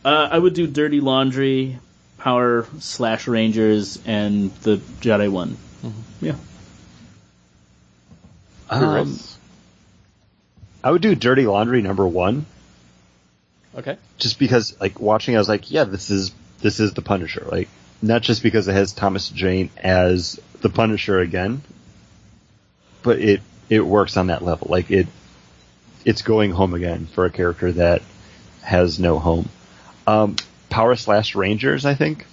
Uh, I would do Dirty Laundry, Power slash Rangers, and the Jedi one. Yeah. Um, I would do Dirty Laundry number one, okay. just because like watching, I was like, yeah, this is this is the Punisher. Like not just because it has Thomas Jane as the Punisher again, but it it works on that level. Like it it's going home again for a character that has no home. Um, Power slash Rangers, I think.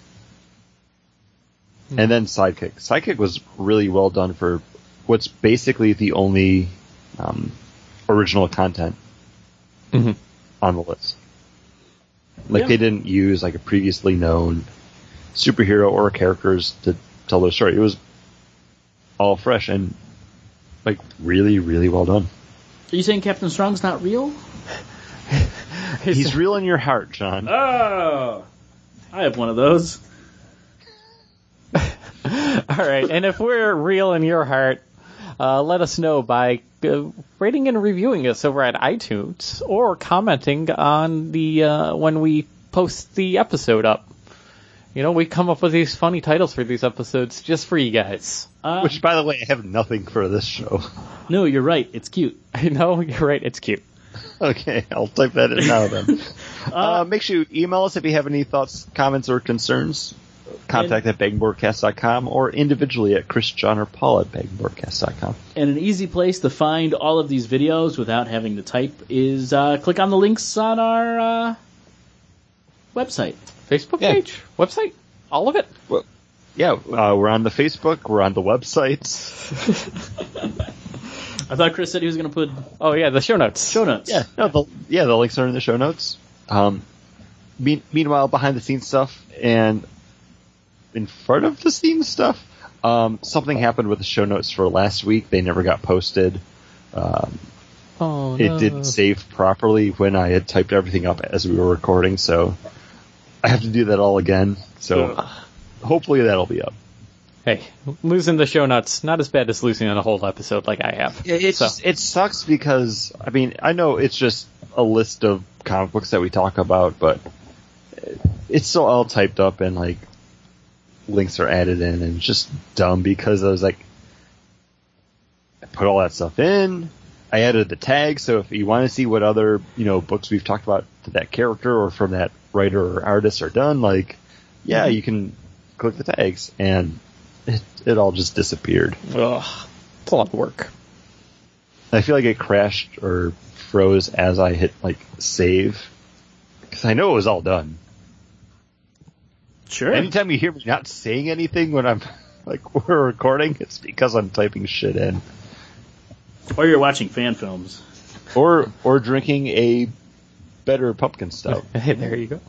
And then Sidekick. Sidekick was really well done for what's basically the only um, original content Mhm. on the list. Like Yeah. they didn't use like a previously known superhero or characters to tell their story. It was all fresh and like really, really well done. Are you saying Captain Strong's not real? He's real in your heart, John. Oh, I have one of those. All right, and if we're real in your heart, uh, let us know by uh, rating and reviewing us over at iTunes or commenting on the uh, when we post the episode up. You know, we come up with these funny titles for these episodes just for you guys. Uh, Which, by the way, I have nothing for this show. no, you're right. It's cute. I know you're right; it's cute. Okay, I'll type that in now then. uh, make sure you email us if you have any thoughts, comments, or concerns. Contact at bagboardcast.com or individually at Chris, John, or Paul at bagboardcast.com. And an easy place to find all of these videos without having to type is uh, click on the links on our uh, website. Facebook Yeah. page, website, all of it. Well, yeah, uh, we're on the Facebook, we're on the websites. I thought Chris said he was going to put Oh yeah, the show notes. show notes. Yeah, no, the, yeah, the links are in the show notes. Um, mean, meanwhile, behind the scenes stuff and in front of the scenes stuff, um, something happened with the show notes for last week. They never got posted. Um, Oh it no. didn't save properly when I had typed everything up as we were recording, so I have to do that all again. So hopefully that'll be up. Hey, losing the show notes not as bad as losing a whole episode like I have. It, it's So- it sucks because I mean I know it's just a list of comic books that we talk about, but it's still all typed up and like links are added in, and just dumb because I was like, I put all that stuff in. I added the tag, so if you want to see what other you know books we've talked about to that character or from that writer or artist are done, like yeah, mm-hmm. you can click the tags, and it it all just disappeared. Ugh, it's a lot of work. I feel like it crashed or froze as I hit like save because I know it was all done. Sure. Anytime you hear me not saying anything when I'm like we're recording, it's because I'm typing shit in Or you're watching fan films. or or drinking a better pumpkin stout. Hey, there you go.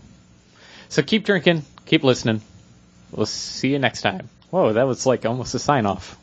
So keep drinking, keep listening. We'll see you next time. Whoa, that was like almost a sign off.